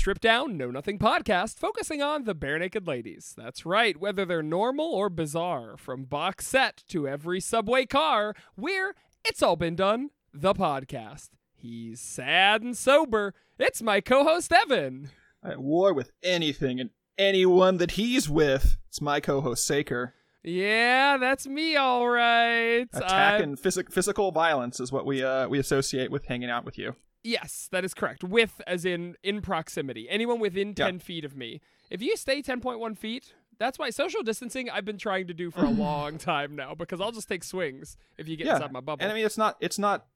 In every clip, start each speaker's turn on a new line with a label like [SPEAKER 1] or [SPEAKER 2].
[SPEAKER 1] Strip Down Know Nothing podcast, focusing on the Barenaked Ladies. That's right, whether they're normal or bizarre, from box set to every subway car, we're It's All Been Done, the podcast. He's sad and sober. It's my co host, Evan.
[SPEAKER 2] At war with anything and anyone that he's with. It's my co-host Saker.
[SPEAKER 1] Yeah, that's me, all right.
[SPEAKER 2] Attack
[SPEAKER 1] Uh,
[SPEAKER 2] and physic- physical violence is what we uh, we associate with hanging out with you.
[SPEAKER 1] Yes, that is correct. With, as in in proximity. Anyone within 10 feet of me. If you stay 10.1 feet, that's why social distancing I've been trying to do for a long time now because I'll just take swings if you get
[SPEAKER 2] yeah,
[SPEAKER 1] inside my bubble.
[SPEAKER 2] and I mean it's not it's not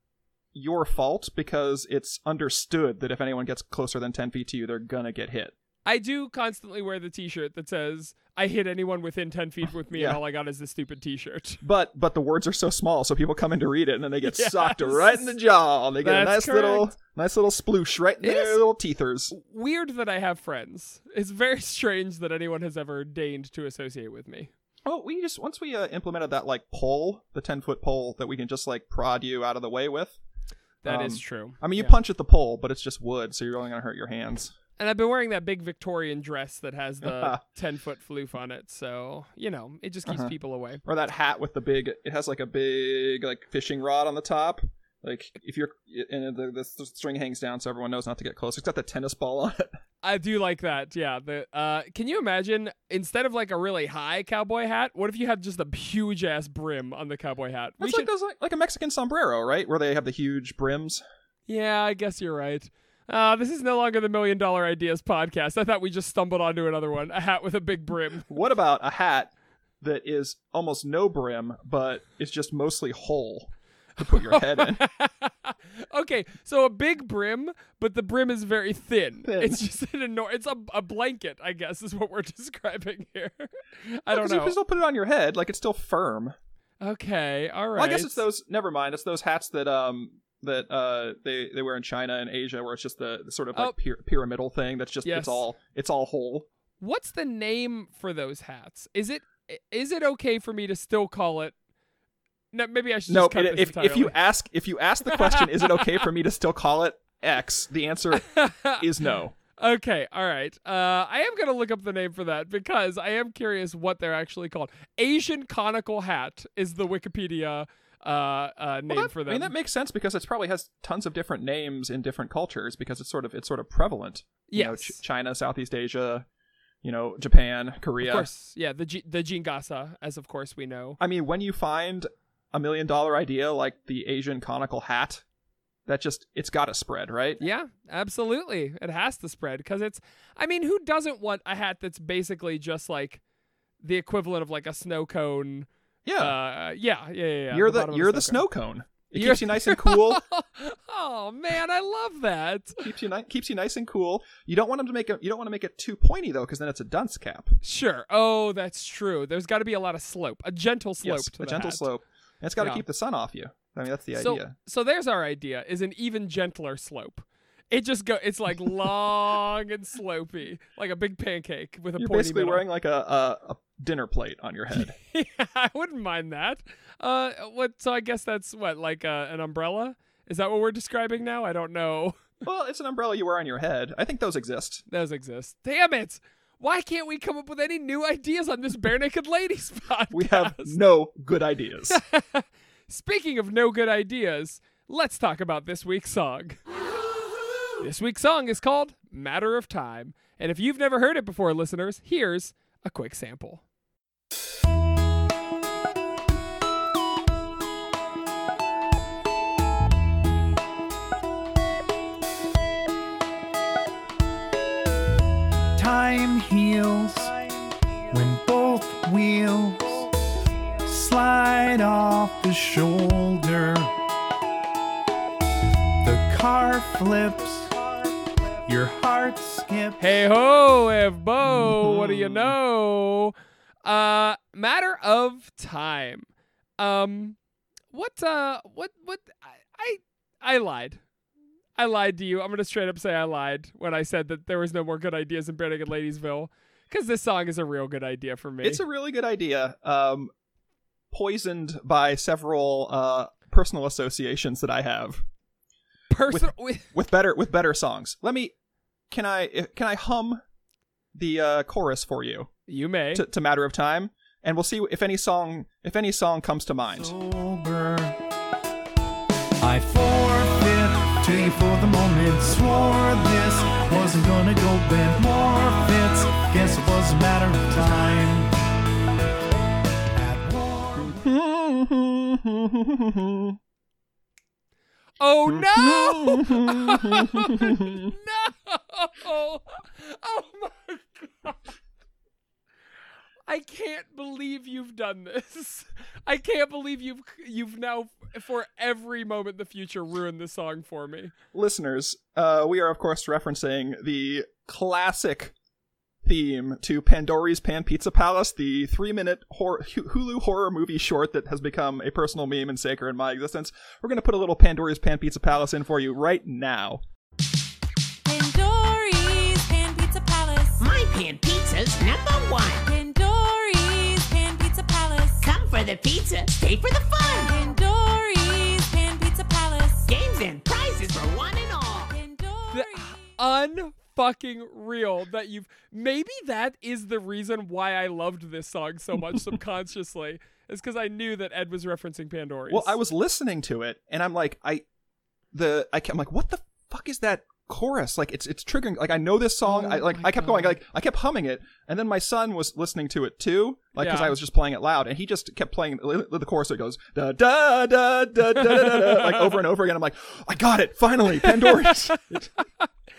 [SPEAKER 2] your fault because it's understood that if anyone gets closer than ten feet to you, they're gonna get hit.
[SPEAKER 1] I do constantly wear the T-shirt that says "I hit anyone within ten feet with me, and all I got is this stupid T-shirt."
[SPEAKER 2] But but the words are so small, so people come in to read it and then they get
[SPEAKER 1] Yes.
[SPEAKER 2] socked right in the jaw. They get a
[SPEAKER 1] That's
[SPEAKER 2] nice little nice little sploosh right in
[SPEAKER 1] It
[SPEAKER 2] their little teethers.
[SPEAKER 1] Weird that I have friends. It's very strange that anyone has ever deigned to associate with me.
[SPEAKER 2] Oh, we just once we uh, implemented that like pole, the ten foot pole that we can just like prod you out of the way with.
[SPEAKER 1] That is
[SPEAKER 2] Um,
[SPEAKER 1] true.
[SPEAKER 2] I mean, you
[SPEAKER 1] Yeah.
[SPEAKER 2] punch at the pole, but it's just wood, so you're only gonna hurt your hands.
[SPEAKER 1] And I've been wearing that big Victorian dress that has the ten foot floof on it, so you know it just keeps
[SPEAKER 2] Uh-huh.
[SPEAKER 1] people away.
[SPEAKER 2] Or that hat with the big. It has like a big like fishing rod on the top. Like if you're and the, the string hangs down, so everyone knows not to get close. It's got the tennis ball on it.
[SPEAKER 1] I do like that. Yeah. The uh, can you imagine instead of like a really high cowboy hat, what if you had just a huge ass brim on the cowboy hat?
[SPEAKER 2] It's like
[SPEAKER 1] should-
[SPEAKER 2] those like, like a Mexican sombrero, right? Where they have the huge brims.
[SPEAKER 1] Yeah, I guess you're right. Uh, this is no longer the Million Dollar Ideas podcast. I thought we just stumbled onto another one a hat with a big brim.
[SPEAKER 2] What about a hat that is almost no brim, but it's just mostly hole to put your head in?
[SPEAKER 1] okay, so a big brim, but the brim is very thin.
[SPEAKER 2] Thin.
[SPEAKER 1] It's just an enor- It's a, a blanket, I guess, is what we're describing here. I don't
[SPEAKER 2] Because You
[SPEAKER 1] know.
[SPEAKER 2] can still put it on your head, like it's still firm.
[SPEAKER 1] Okay, all right.
[SPEAKER 2] Well, I guess it's those. Never mind. It's those hats that um that uh they they wear in China and Asia, where it's just the, the sort of like
[SPEAKER 1] Oh.
[SPEAKER 2] pyra- pyramidal thing. That's just
[SPEAKER 1] Yes.
[SPEAKER 2] it's all it's all whole.
[SPEAKER 1] What's the name for those hats? Is it is it okay for me to still call it? No, maybe I should
[SPEAKER 2] No, it- if if you ask if you ask the question, is it okay for me to still call it X? The answer is no.
[SPEAKER 1] Okay, all right. Uh, I am gonna look up the name for that because I am curious what they're actually called. Asian conical hat is the Wikipedia uh, uh, name
[SPEAKER 2] Well, that-
[SPEAKER 1] for them.
[SPEAKER 2] I mean, that makes sense because it probably has tons of different names in different cultures because it's sort of it's sort of prevalent. You know, Ch- China, Southeast Asia, you know, Japan, Korea.
[SPEAKER 1] Of course, yeah, the G- the Jingasa, as of course we know.
[SPEAKER 2] I mean, when you find a million dollar idea like the Asian conical hat, that just it's got to spread, right?
[SPEAKER 1] Yeah, absolutely, it has to spread because it's. I mean, who doesn't want a hat that's basically just like the equivalent of like a snow cone?
[SPEAKER 2] Yeah.
[SPEAKER 1] Uh, yeah, yeah, yeah. yeah,
[SPEAKER 2] you're the,
[SPEAKER 1] of
[SPEAKER 2] you're the snow cone. It
[SPEAKER 1] You're-
[SPEAKER 2] keeps you nice and cool.
[SPEAKER 1] oh man, I love that.
[SPEAKER 2] keeps you ni- keeps you nice and cool. You don't want them to make it. You don't want to make it too pointy though, because then it's a dunce cap.
[SPEAKER 1] Sure. Oh, that's true. There's got to be a lot of slope, a gentle slope
[SPEAKER 2] yes, a
[SPEAKER 1] the
[SPEAKER 2] gentle
[SPEAKER 1] hat.
[SPEAKER 2] slope. And it's got to
[SPEAKER 1] Yeah.
[SPEAKER 2] keep the sun off you. I mean, that's the
[SPEAKER 1] So,
[SPEAKER 2] idea.
[SPEAKER 1] so there's our idea: is an even gentler slope. It just go. It's like long and slopey, like a big pancake with a
[SPEAKER 2] You're basically
[SPEAKER 1] middle.
[SPEAKER 2] wearing like a, a a dinner plate on your head.
[SPEAKER 1] yeah, I wouldn't mind that. Uh, what? So I guess that's what, like uh, an umbrella. Is that what we're describing now? I don't know.
[SPEAKER 2] well, it's an umbrella you wear on your head. I think those exist.
[SPEAKER 1] Those exist. Damn it! Why can't we come up with any new ideas on this Barenaked Ladies podcast?
[SPEAKER 2] We have no good ideas.
[SPEAKER 1] Speaking of no good ideas, let's talk about this week's song. This week's song is called Matter of Time. And if you've never heard it before, listeners, here's a quick sample.
[SPEAKER 3] Time heals when both wheels slide off the shoulder. The car flips, your heart skips.
[SPEAKER 1] Hey ho, Ev Bo, what do you know? Uh matter of time. Um what uh what what I I, I lied. I lied to you. I'm gonna straight up say I lied when I said that there was no more good ideas in Barenaked Ladiesville. Because this song is a real good idea for me.
[SPEAKER 2] It's a really good idea. Um, poisoned by several uh, personal associations that I have.
[SPEAKER 1] personal.
[SPEAKER 2] with better with better songs. Let me can I can I hum the uh, chorus for you
[SPEAKER 1] you may.
[SPEAKER 2] to, to Matter of Time, and we'll see if any song if any song comes to mind.
[SPEAKER 3] sober. I forfeit to you for the moment. Swore this wasn't gonna go bad. More fits. Guess it was a matter of time.
[SPEAKER 1] Oh no! no! Oh my god! I can't believe you've done this. I can't believe you've you've now for every moment in the future ruined the song for me.
[SPEAKER 2] Listeners, uh, we are of course referencing the classic theme to Pandora's Pan Pizza Palace, the three-minute hor- Hulu horror movie short that has become a personal meme and sacred in my existence. We're gonna put a little Pandora's Pan Pizza Palace in for you right now.
[SPEAKER 4] Pandori's Pan Pizza Palace.
[SPEAKER 5] My pan pizza's number one. For the pizza, stay for the fun.
[SPEAKER 4] Pandori's Pan Pizza Palace.
[SPEAKER 5] Games and prizes for one and all.
[SPEAKER 1] The unfucking real that you've maybe that is the reason why I loved this song so much subconsciously. Is because I knew that Ed was referencing Pandora's.
[SPEAKER 2] Well, I was listening to it, and I'm like, I, the, I, am like, what the fuck is that chorus? Like, it's it's triggering. Like, I know this song.
[SPEAKER 1] Oh
[SPEAKER 2] I like, I kept going. Like, I kept humming it, and then my son was listening to it too, like, because
[SPEAKER 1] Yeah.
[SPEAKER 2] I was just playing it loud, and he just kept playing the, the chorus. It goes da da da da da da, da like over and over again. I'm like, I got it finally, Pandora's.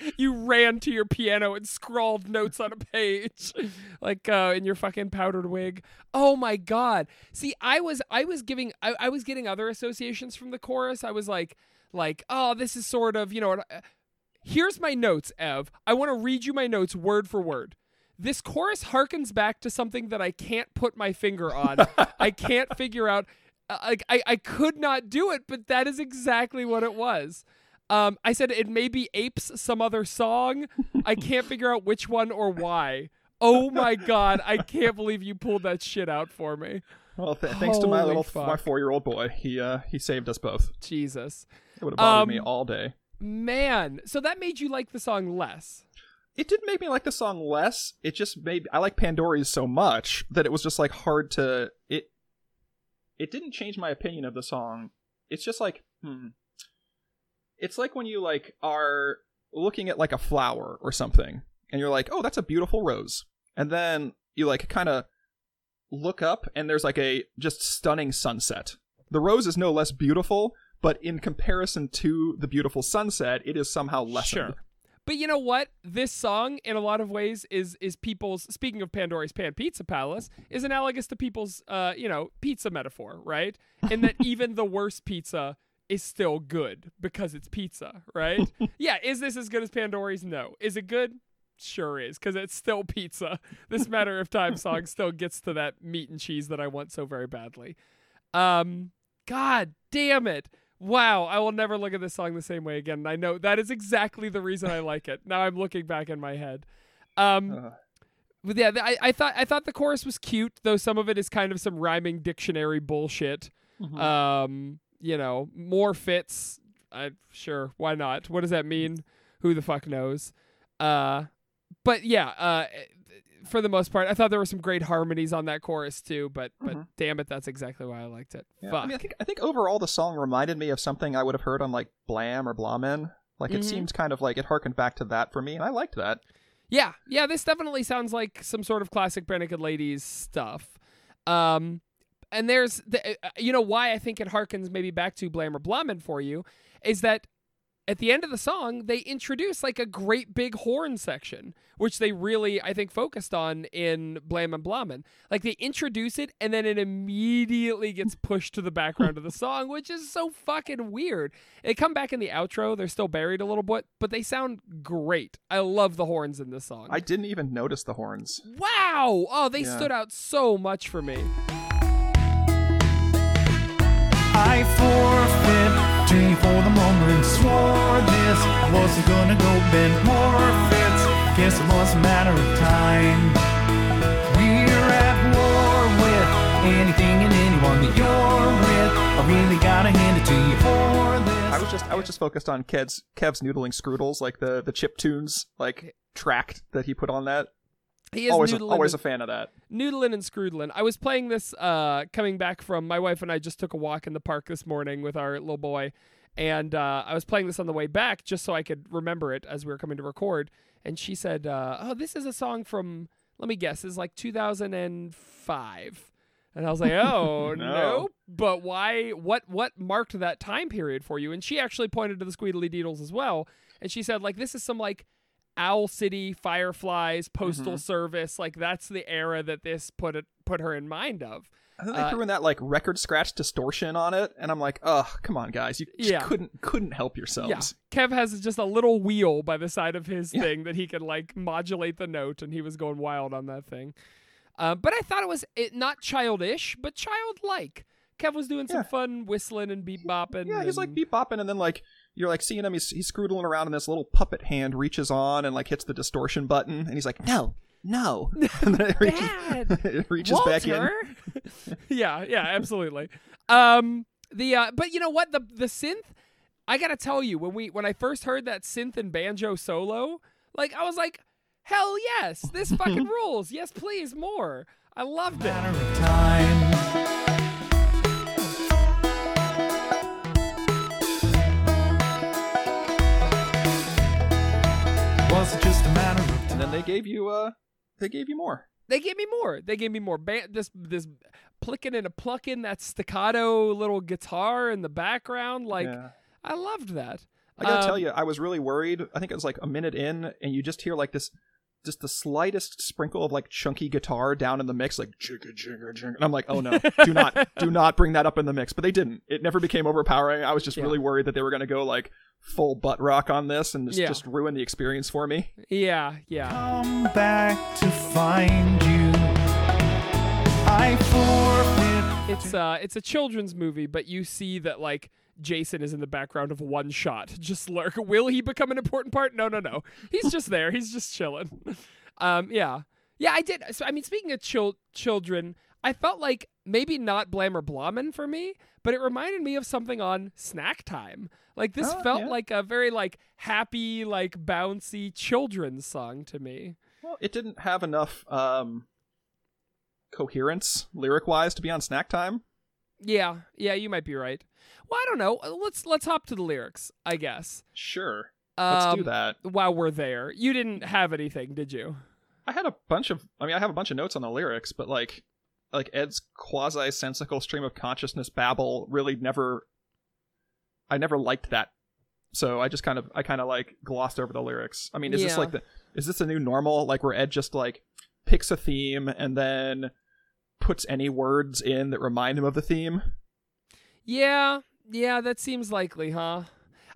[SPEAKER 1] you ran to your piano and scrawled notes on a page like uh, in your fucking powdered wig oh my god see i was i was giving I, I was getting other associations from the chorus i was like like oh this is sort of you know uh, here's my notes ev i want to read you my notes word for word this chorus harkens back to something that i can't put my finger on i can't figure out uh, like I, I could not do it but that is exactly what it was um, I said it may be apes some other song. I can't figure out which one or why. Oh my god, I can't believe you pulled that shit out for me.
[SPEAKER 2] well, th- thanks to my little
[SPEAKER 1] fuck.
[SPEAKER 2] my four year old boy, he uh he saved us both.
[SPEAKER 1] Jesus.
[SPEAKER 2] It would have bothered
[SPEAKER 1] Um,
[SPEAKER 2] me all day.
[SPEAKER 1] Man, so that made you like the song less.
[SPEAKER 2] it didn't make me like the song less. It just made I like Pandora's so much that it was just like hard to it. It didn't change my opinion of the song. It's just like hmm. It's like when you like are looking at like a flower or something, and you're like, oh, that's a beautiful rose, and then you like kind of look up, and there's like a just stunning sunset. The rose is no less beautiful, but in comparison to the beautiful sunset, it is somehow lessened.
[SPEAKER 1] Sure. But you know what? This song, in a lot of ways, is is people's. Speaking of Pandora's Pan Pizza Palace, is analogous to people's, uh, you know, pizza metaphor, right? In that even the worst pizza is still good because it's pizza, right? yeah. Is this as good as Pandora's? No. Is it good? Sure is, because it's still pizza. This Matter of Time song still gets to that meat and cheese that I want so very badly. Um, God damn it. Wow, I will never look at this song the same way again. And I know that is exactly the reason I like it. Now I'm looking back in my head. Um,
[SPEAKER 2] Ugh.
[SPEAKER 1] but yeah, I, I thought I thought the chorus was cute, though some of it is kind of some rhyming dictionary bullshit.
[SPEAKER 2] Mm-hmm.
[SPEAKER 1] Um, you know, more fits. I sure, why not? What does that mean? Who the fuck knows? Uh, but yeah, uh, for the most part, I thought there were some great harmonies on that chorus too. But but
[SPEAKER 2] Mhm.
[SPEAKER 1] damn it, that's exactly why I liked it.
[SPEAKER 2] Yeah,
[SPEAKER 1] Fuck.
[SPEAKER 2] I mean, I think I think overall the song reminded me of something I would have heard on like Blam or Blamen. Like it
[SPEAKER 1] Mhm.
[SPEAKER 2] seemed kind of like it harkened back to that for me, and I liked that.
[SPEAKER 1] Yeah, yeah, this definitely sounds like some sort of classic Naked Ladies stuff. Um, and there's, the, uh, you know, why I think it harkens maybe back to Blam or Blamen for you is that at the end of the song they introduce like a great big horn section, which they really I think focused on in Blam and Blamen. Like they introduce it and then it immediately gets pushed to the background of the song, which is so fucking weird. They come back in the outro, they're still buried a little bit, but they sound great. I love the horns in this song.
[SPEAKER 2] I didn't even notice the horns.
[SPEAKER 1] Wow! Oh, they
[SPEAKER 2] Yeah.
[SPEAKER 1] stood out so much for me.
[SPEAKER 3] I forfeit to you for the moment. Swore this wasn't gonna go bend more fits. Guess it was a matter of time. We're at war with anything and anyone that you're with. I really gotta hand it to you for this.
[SPEAKER 2] I was just I was just focused on Kev's Kev's noodling scroodles, like the the chip tunes, like tracked that he put on that.
[SPEAKER 1] He is
[SPEAKER 2] Always
[SPEAKER 1] noodling
[SPEAKER 2] always a fan of that.
[SPEAKER 1] Noodlin and Scroodlin. I was playing this uh, coming back from my wife and I just took a walk in the park this morning with our little boy, and uh, I was playing this on the way back just so I could remember it as we were coming to record. And she said, uh, "Oh, this is a song from let me guess, is like 2005." And I was like, "Oh no.
[SPEAKER 2] No.
[SPEAKER 1] But why? What? What marked that time period for you?" And she actually pointed to the Squeedly Deedles as well, and she said, "Like this is some like." Owl City, Fireflies, Postal Service, like that's the era that this put it put her in mind of.
[SPEAKER 2] And then they
[SPEAKER 1] Uh,
[SPEAKER 2] threw in that like record scratch distortion on it, and I'm like, ugh, come on, guys, you just
[SPEAKER 1] Yeah.
[SPEAKER 2] couldn't couldn't help yourselves.
[SPEAKER 1] Yeah, Kev has just a little wheel by the side of his
[SPEAKER 2] Yeah.
[SPEAKER 1] thing that he can like modulate the note, and he was going wild on that thing. Uh, but I thought it was it, not childish, but childlike. Kev was doing some
[SPEAKER 2] Yeah.
[SPEAKER 1] fun whistling and beep bopping.
[SPEAKER 2] Yeah, he's like beep bopping, and then like you're like seeing him, he's he's scroodling around, and this little puppet hand reaches on and like hits the distortion button, and he's like, no, no, and it reaches,
[SPEAKER 1] Dad,
[SPEAKER 2] it reaches back in.
[SPEAKER 1] Walter? yeah, yeah, absolutely. Um, the uh, but you know what the the synth. I gotta tell you, when we when I first heard that synth and banjo solo, like I was like, hell yes, this fucking rules. Yes, please, more. I loved it.
[SPEAKER 3] matter of time. Was it just a matter of time?
[SPEAKER 2] And then they gave you uh, they gave you more.
[SPEAKER 1] They gave me more. They gave me more. Ba- this this plicking and a plucking that staccato little guitar in the background. Like
[SPEAKER 2] Yeah.
[SPEAKER 1] I loved that.
[SPEAKER 2] I gotta
[SPEAKER 1] Um,
[SPEAKER 2] tell you, I was really worried. I think it was like a minute in, and you just hear like this, just the slightest sprinkle of like chunky guitar down in the mix, like jigga jigga jigga. And I'm like, oh no, do not, do not bring that up in the mix. But they didn't. It never became overpowering. I was just
[SPEAKER 1] Yeah.
[SPEAKER 2] really worried that they were gonna go like full butt rock on this and just,
[SPEAKER 1] Yeah.
[SPEAKER 2] just ruin the experience for me.
[SPEAKER 1] Yeah, yeah.
[SPEAKER 3] Come back to find you. I forfeit.
[SPEAKER 1] It's uh it's a children's movie, but you see that like Jason is in the background of one shot. Just lurk. Will he become an important part? No, no, no. He's just there. He's just chilling. Um, yeah, yeah. I did. So I mean, speaking of chil- children, I felt like maybe not Blammer Blommen for me, but it reminded me of something on Snacktime. Like this
[SPEAKER 2] Oh,
[SPEAKER 1] felt
[SPEAKER 2] yeah.
[SPEAKER 1] like a very like happy, like bouncy children's song to me.
[SPEAKER 2] Well, it didn't have enough um coherence lyric wise to be on snack time.
[SPEAKER 1] Yeah, yeah. You might be right. Well, I don't know. Let's let's hop to the lyrics. I guess.
[SPEAKER 2] Sure, let's do
[SPEAKER 1] Um,
[SPEAKER 2] that.
[SPEAKER 1] while we're there. You didn't have anything, did you?
[SPEAKER 2] I had a bunch of I mean I have a bunch of notes on the lyrics, but like like Ed's quasi sensical stream of consciousness babble really never I never liked that. So I just kind of I kind of like glossed over the lyrics. I mean, is this like the is this a new normal like where Ed just like picks a theme and then puts any words in that remind him of the theme?
[SPEAKER 1] Yeah, yeah, that seems likely, huh?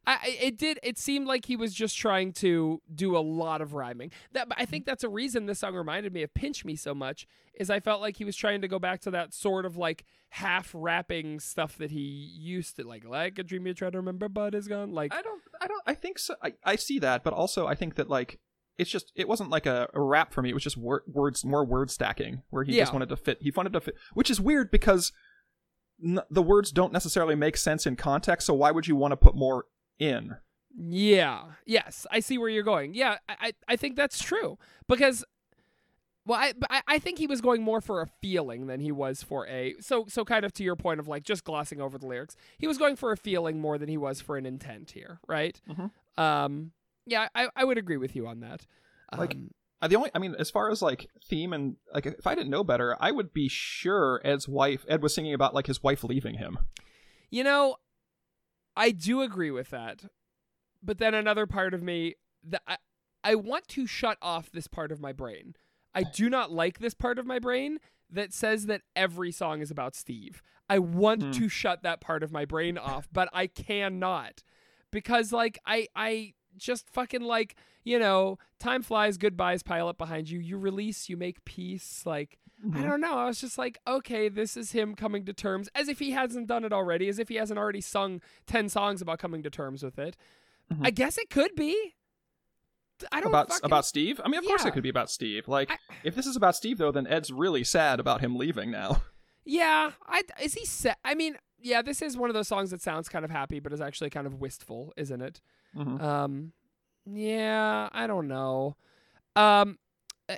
[SPEAKER 1] I, it did. It seemed like he was just trying to do a lot of rhyming. That I think that's a reason this song reminded me of "Pinch Me" so much. Is I felt like he was trying to go back to that sort of like half rapping stuff that he used to like, like a dream you try to remember, but is gone. Like,
[SPEAKER 2] I don't I don't I think so. I, I see that, but also I think that like it's just it wasn't like a, a rap for me. It was just wor- words more word stacking where he just wanted to fit. He wanted to fit, which is weird because n- the words don't necessarily make sense in context. So why would you want to put more in?
[SPEAKER 1] Yeah. Yes, I see where you're going. Yeah, I I, think that's true because. Well, I, I I think he was going more for a feeling than he was for a so so kind of to your point of like just glossing over the lyrics. He was going for a feeling more than he was for an intent here, right?
[SPEAKER 2] Mhm.
[SPEAKER 1] Um, yeah, I, I would agree with you on that.
[SPEAKER 2] Like-
[SPEAKER 1] Um,
[SPEAKER 2] Uh, the only I mean, as far as like theme and like if I didn't know better, I would be sure Ed's wife Ed was singing about like his wife leaving him.
[SPEAKER 1] You know, I do agree with that. But then another part of me that I, I want to shut off this part of my brain. I do not like this part of my brain that says that every song is about Steve. I want
[SPEAKER 2] Hmm.
[SPEAKER 1] to shut that part of my brain off, but I cannot. Because like I I just fucking like, you know, time flies, goodbyes pile up behind you. You release, you make peace, like I don't know. I was just like, okay, this is him coming to terms, as if he hasn't done it already, as if he hasn't already sung 10 songs about coming to terms with it.
[SPEAKER 2] Mhm.
[SPEAKER 1] I guess it could be. I don't
[SPEAKER 2] about
[SPEAKER 1] fucking-
[SPEAKER 2] about Steve. I mean, of course it could be about Steve. Like,
[SPEAKER 1] I-
[SPEAKER 2] if this is about Steve, though, then Ed's really sad about him leaving now.
[SPEAKER 1] Yeah, I is he sad? I mean, yeah, this is one of those songs that sounds kind of happy, but is actually kind of wistful, isn't it?
[SPEAKER 2] Mhm.
[SPEAKER 1] Um, yeah, I don't know. Um,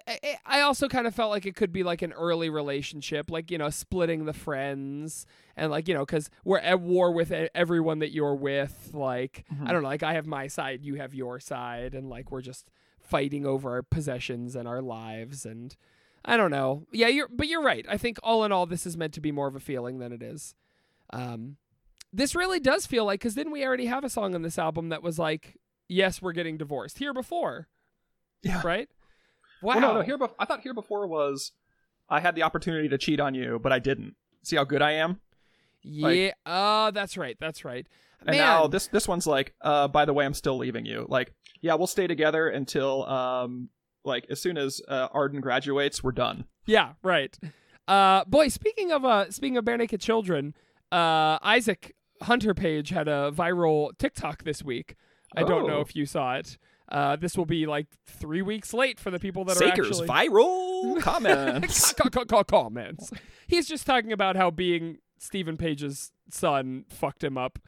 [SPEAKER 1] I, I- also kind of felt like it could be like an early relationship, like you know, splitting the friends, and like you know, because we're at war with everyone that you're with. Like
[SPEAKER 2] Mhm.
[SPEAKER 1] I don't know, like I have my side, you have your side, and like we're just fighting over our possessions and our lives, and I don't know. Yeah, you're, but you're right. I think all in all, this is meant to be more of a feeling than it is. Um, this really does feel like because didn't we already have a song on this album that was like, "Yes, we're getting divorced" here before,
[SPEAKER 2] Yeah.
[SPEAKER 1] right? Wow.
[SPEAKER 2] Well, no, no. Here, bef- I thought here before was I had the opportunity to cheat on you, but I didn't. See how good I am.
[SPEAKER 1] yeah. oh, that's right. That's right.
[SPEAKER 2] And
[SPEAKER 1] Man.
[SPEAKER 2] now this this one's like, uh, by the way, I'm still leaving you. Like, yeah, we'll stay together until um, like as soon as uh, Arden graduates, we're done.
[SPEAKER 1] Yeah, right. Uh, boy, speaking of uh, speaking of bare naked children, uh, Isaac Hunter Page had a viral TikTok this week. I don't know
[SPEAKER 2] Oh.
[SPEAKER 1] if you saw it. Uh, this will be like three weeks late for the people that
[SPEAKER 2] Saker's
[SPEAKER 1] are actually
[SPEAKER 2] viral comments.
[SPEAKER 1] Co- co- co- comments. He's just talking about how being Steven Page's son fucked him up.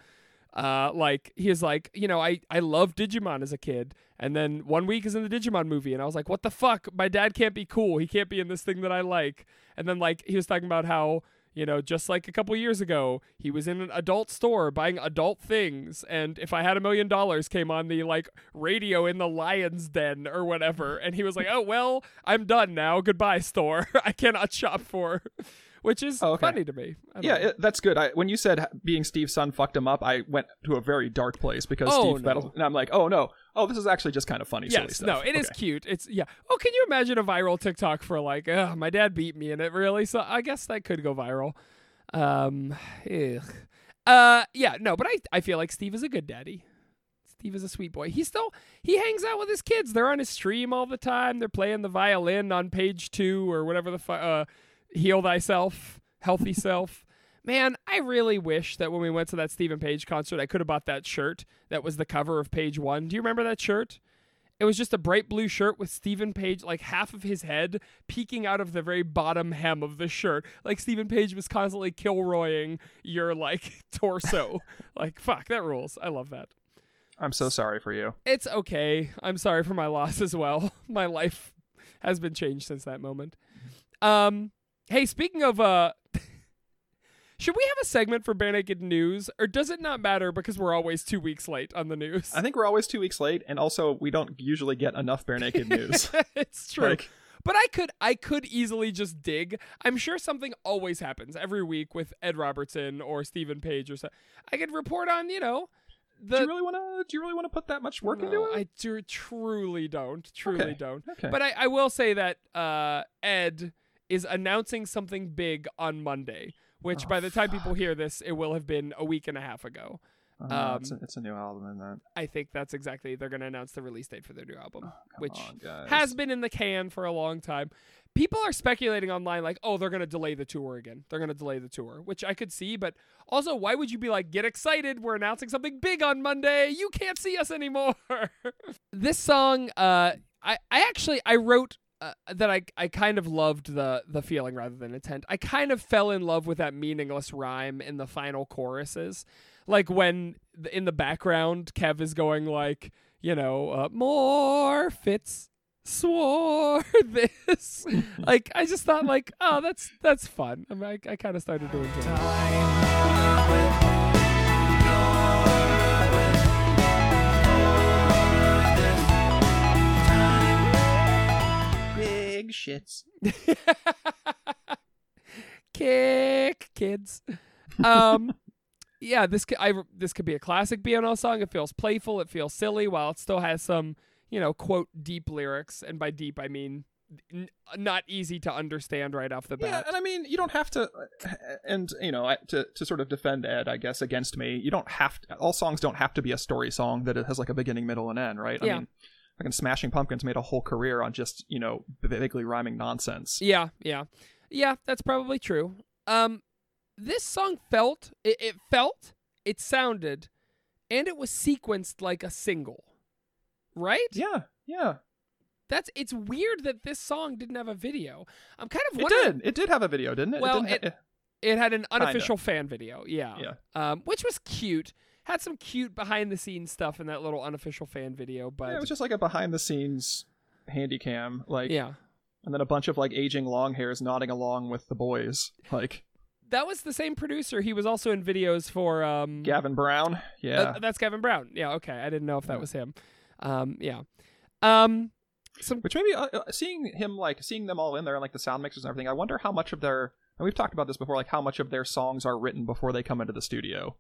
[SPEAKER 1] Uh, like he's like, you know, I I loved Digimon as a kid, and then one week is in the Digimon movie, and I was like, what the fuck? My dad can't be cool. He can't be in this thing that I like. And then like he was talking about how. You know, just like a couple years ago, he was in an adult store buying adult things, and if I had a million dollars, came on the like radio in the lion's den or whatever, and he was like, "Oh well, I'm done now. Goodbye, store. I cannot shop for," which is
[SPEAKER 2] Oh, okay.
[SPEAKER 1] funny to me.
[SPEAKER 2] Yeah, it, that's good. I, when you said being Steve's son fucked him up, I went to a very dark place because
[SPEAKER 1] Oh,
[SPEAKER 2] Steve
[SPEAKER 1] no.
[SPEAKER 2] Battle, and I'm like, oh no, oh this is actually just kind of funny, silly
[SPEAKER 1] Yes, no, it is
[SPEAKER 2] Okay.
[SPEAKER 1] cute. It's yeah. Oh, can you imagine a viral TikTok for like, Ugh, my dad beat me and it really? So I guess that could go viral. Um, ugh. uh, yeah, no, but I I feel like Steve is a good daddy. Steve is a sweet boy. He still he hangs out with his kids. They're on his stream all the time. They're playing the violin on page two or whatever the fu- uh, heal thyself, healthy self. Man, I really wish that when we went to that Steven Page concert, I could have bought that shirt that was the cover of page one. Do you remember that shirt? It was just a bright blue shirt with Steven Page, like half of his head peeking out of the very bottom hem of the shirt. Like Steven Page was constantly Kilroying your like torso. like fuck, that rules. I love that.
[SPEAKER 2] I'm so sorry for you.
[SPEAKER 1] It's okay. I'm sorry for my loss as well. My life has been changed since that moment. Um, hey, speaking of uh. Should we have a segment for Bare Naked News, or does it not matter because we're always two weeks late on the news?
[SPEAKER 2] I think we're always two weeks late, and also we don't usually get enough bare naked news.
[SPEAKER 1] it's true.
[SPEAKER 2] Like-
[SPEAKER 1] but I could I could easily just dig. I'm sure something always happens every week with Ed Robertson or Steven Page or so. I could report on, you know, the
[SPEAKER 2] do you really want to? Do you really want to put that much work into it?
[SPEAKER 1] I do, truly don't. Truly
[SPEAKER 2] Okay.
[SPEAKER 1] don't.
[SPEAKER 2] Okay.
[SPEAKER 1] But I, I will say that uh, Ed is announcing something big on Monday, which
[SPEAKER 2] Oh,
[SPEAKER 1] by the time people hear this, it will have been a week and a half ago.
[SPEAKER 2] Uh,
[SPEAKER 1] um,
[SPEAKER 2] it's, a, it's a new album, and that.
[SPEAKER 1] I think that's exactly they're going to announce the release date for their new album, which
[SPEAKER 2] Oh, on,
[SPEAKER 1] has been in the can for a long time. People are speculating online like, "Oh, they're going to delay the tour again. They're going to delay the tour," which I could see, but also why would you be like, "Get excited, we're announcing something big on Monday. You can't see us anymore." this song uh I I actually I wrote uh, that I I kind of loved the the feeling rather than intent. I kind of fell in love with that meaningless rhyme in the final choruses. Like when in the background Kev is going like, you know, uh, more fits swore this. like I just thought like, oh, that's that's fun. I, mean, I, I kind of started to enjoy it.
[SPEAKER 2] Shits.
[SPEAKER 1] Kick kids. Um yeah, this could I this could be a classic BNL song. It feels playful, it feels silly while it still has some, you know, quote deep lyrics and by deep I mean n- not easy to understand right off the bat.
[SPEAKER 2] Yeah, and I mean, you don't have to, and you know, to to sort of defend Ed, I guess, against me. You don't have to. All songs don't have to be a story song that it has like a beginning, middle, and end, right?
[SPEAKER 1] Yeah.
[SPEAKER 2] I mean, fucking Smashing Pumpkins made a whole career on just you know vaguely rhyming nonsense.
[SPEAKER 1] Yeah, yeah. Yeah, that's probably true. Um this song felt it, it felt, it sounded, and it was sequenced like a single. Right?
[SPEAKER 2] Yeah, yeah.
[SPEAKER 1] That's it's weird that this song didn't have a video. I'm kind of
[SPEAKER 2] It
[SPEAKER 1] wondering
[SPEAKER 2] did. It did have a video, didn't it?
[SPEAKER 1] Well,
[SPEAKER 2] it, didn't
[SPEAKER 1] it- It had an unofficial fan video, yeah,
[SPEAKER 2] Yeah.
[SPEAKER 1] um, which was cute. Had some cute behind the scenes stuff in that little unofficial fan video, but
[SPEAKER 2] Yeah, it was just like a behind the scenes handy cam, like,
[SPEAKER 1] yeah.
[SPEAKER 2] and then a bunch of like aging long hairs nodding along with the boys, like
[SPEAKER 1] that was the same producer. He was also in videos for um,
[SPEAKER 2] Gavin Brown. Yeah,
[SPEAKER 1] Uh, that's Gavin Brown. Yeah, okay. I didn't know if that was him. Um, yeah. Um, some
[SPEAKER 2] Which maybe uh, uh, seeing him like seeing them all in there and like the sound mixers and everything. I wonder how much of their and we've talked about this before, like how much of their songs are written before they come into the studio.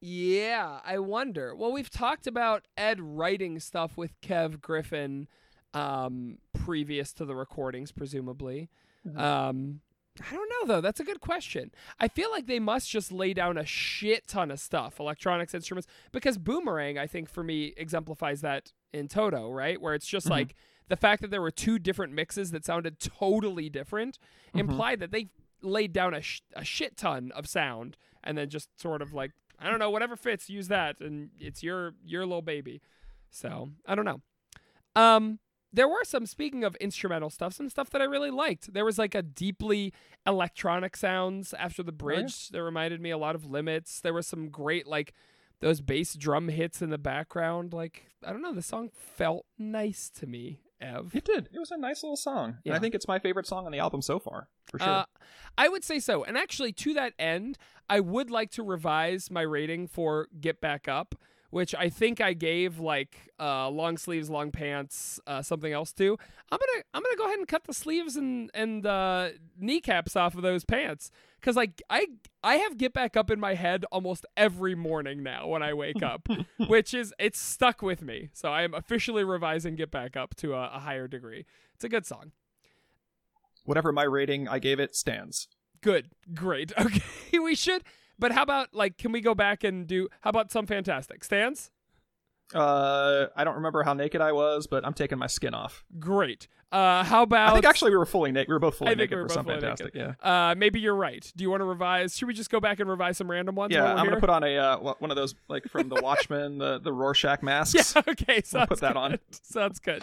[SPEAKER 1] Yeah. I wonder. Well, we've talked about Ed writing stuff with Kev Griffin, um, previous to the recordings, presumably. Um, I don't know though. That's a good question. I feel like they must just lay down a shit ton of stuff, electronics, instruments, because Boomerang, I think, for me, exemplifies that in Toto, right? Where it's just
[SPEAKER 2] Mhm.
[SPEAKER 1] like the fact that there were two different mixes that sounded totally different
[SPEAKER 2] Mhm.
[SPEAKER 1] implied that they laid down a, sh- a shit ton of sound and then just sort of like I don't know whatever fits use that and it's your your little baby. So I don't know. Um, there were some speaking of instrumental stuff, some stuff that I really liked. There was like a deeply electronic sounds after the
[SPEAKER 2] yeah.
[SPEAKER 1] bridge that reminded me a lot of Limits. There was some great like those bass drum hits in the background. Like I don't know, the song felt nice to me. Ev.
[SPEAKER 2] It did. It was a nice little song. And
[SPEAKER 1] Yeah.
[SPEAKER 2] I think it's my favorite song on the album so far, for sure.
[SPEAKER 1] Uh, I would say so. And actually, to that end, I would like to revise my rating for Get Back Up, which I think I gave like uh, long sleeves, long pants, uh, something else to. I'm gonna I'm gonna go ahead and cut the sleeves and and uh, kneecaps off of those pants because like I I have Get Back Up in my head almost every morning now when I wake up, which is it's stuck with me. So I am officially revising Get Back Up to a, a higher degree. It's a good song.
[SPEAKER 2] Whatever my rating I gave it stands.
[SPEAKER 1] Good. Great. Okay. we should. But how about like can we go back and do how about some fantastic stands?
[SPEAKER 2] Uh, I don't remember how naked I was, but I'm taking my skin off.
[SPEAKER 1] Great. Uh how about
[SPEAKER 2] I think actually we were fully naked. We were both fully
[SPEAKER 1] I think
[SPEAKER 2] naked
[SPEAKER 1] we were
[SPEAKER 2] for some
[SPEAKER 1] both fully
[SPEAKER 2] fantastic. Yeah.
[SPEAKER 1] uh maybe you're right. Do you want to revise? Should we just go back and revise some random ones?
[SPEAKER 2] Yeah, I'm
[SPEAKER 1] here?
[SPEAKER 2] gonna put on a uh, one of those like from the Watchmen, the the Rorschach masks.
[SPEAKER 1] Yeah, okay, so
[SPEAKER 2] put that on.
[SPEAKER 1] Sounds good.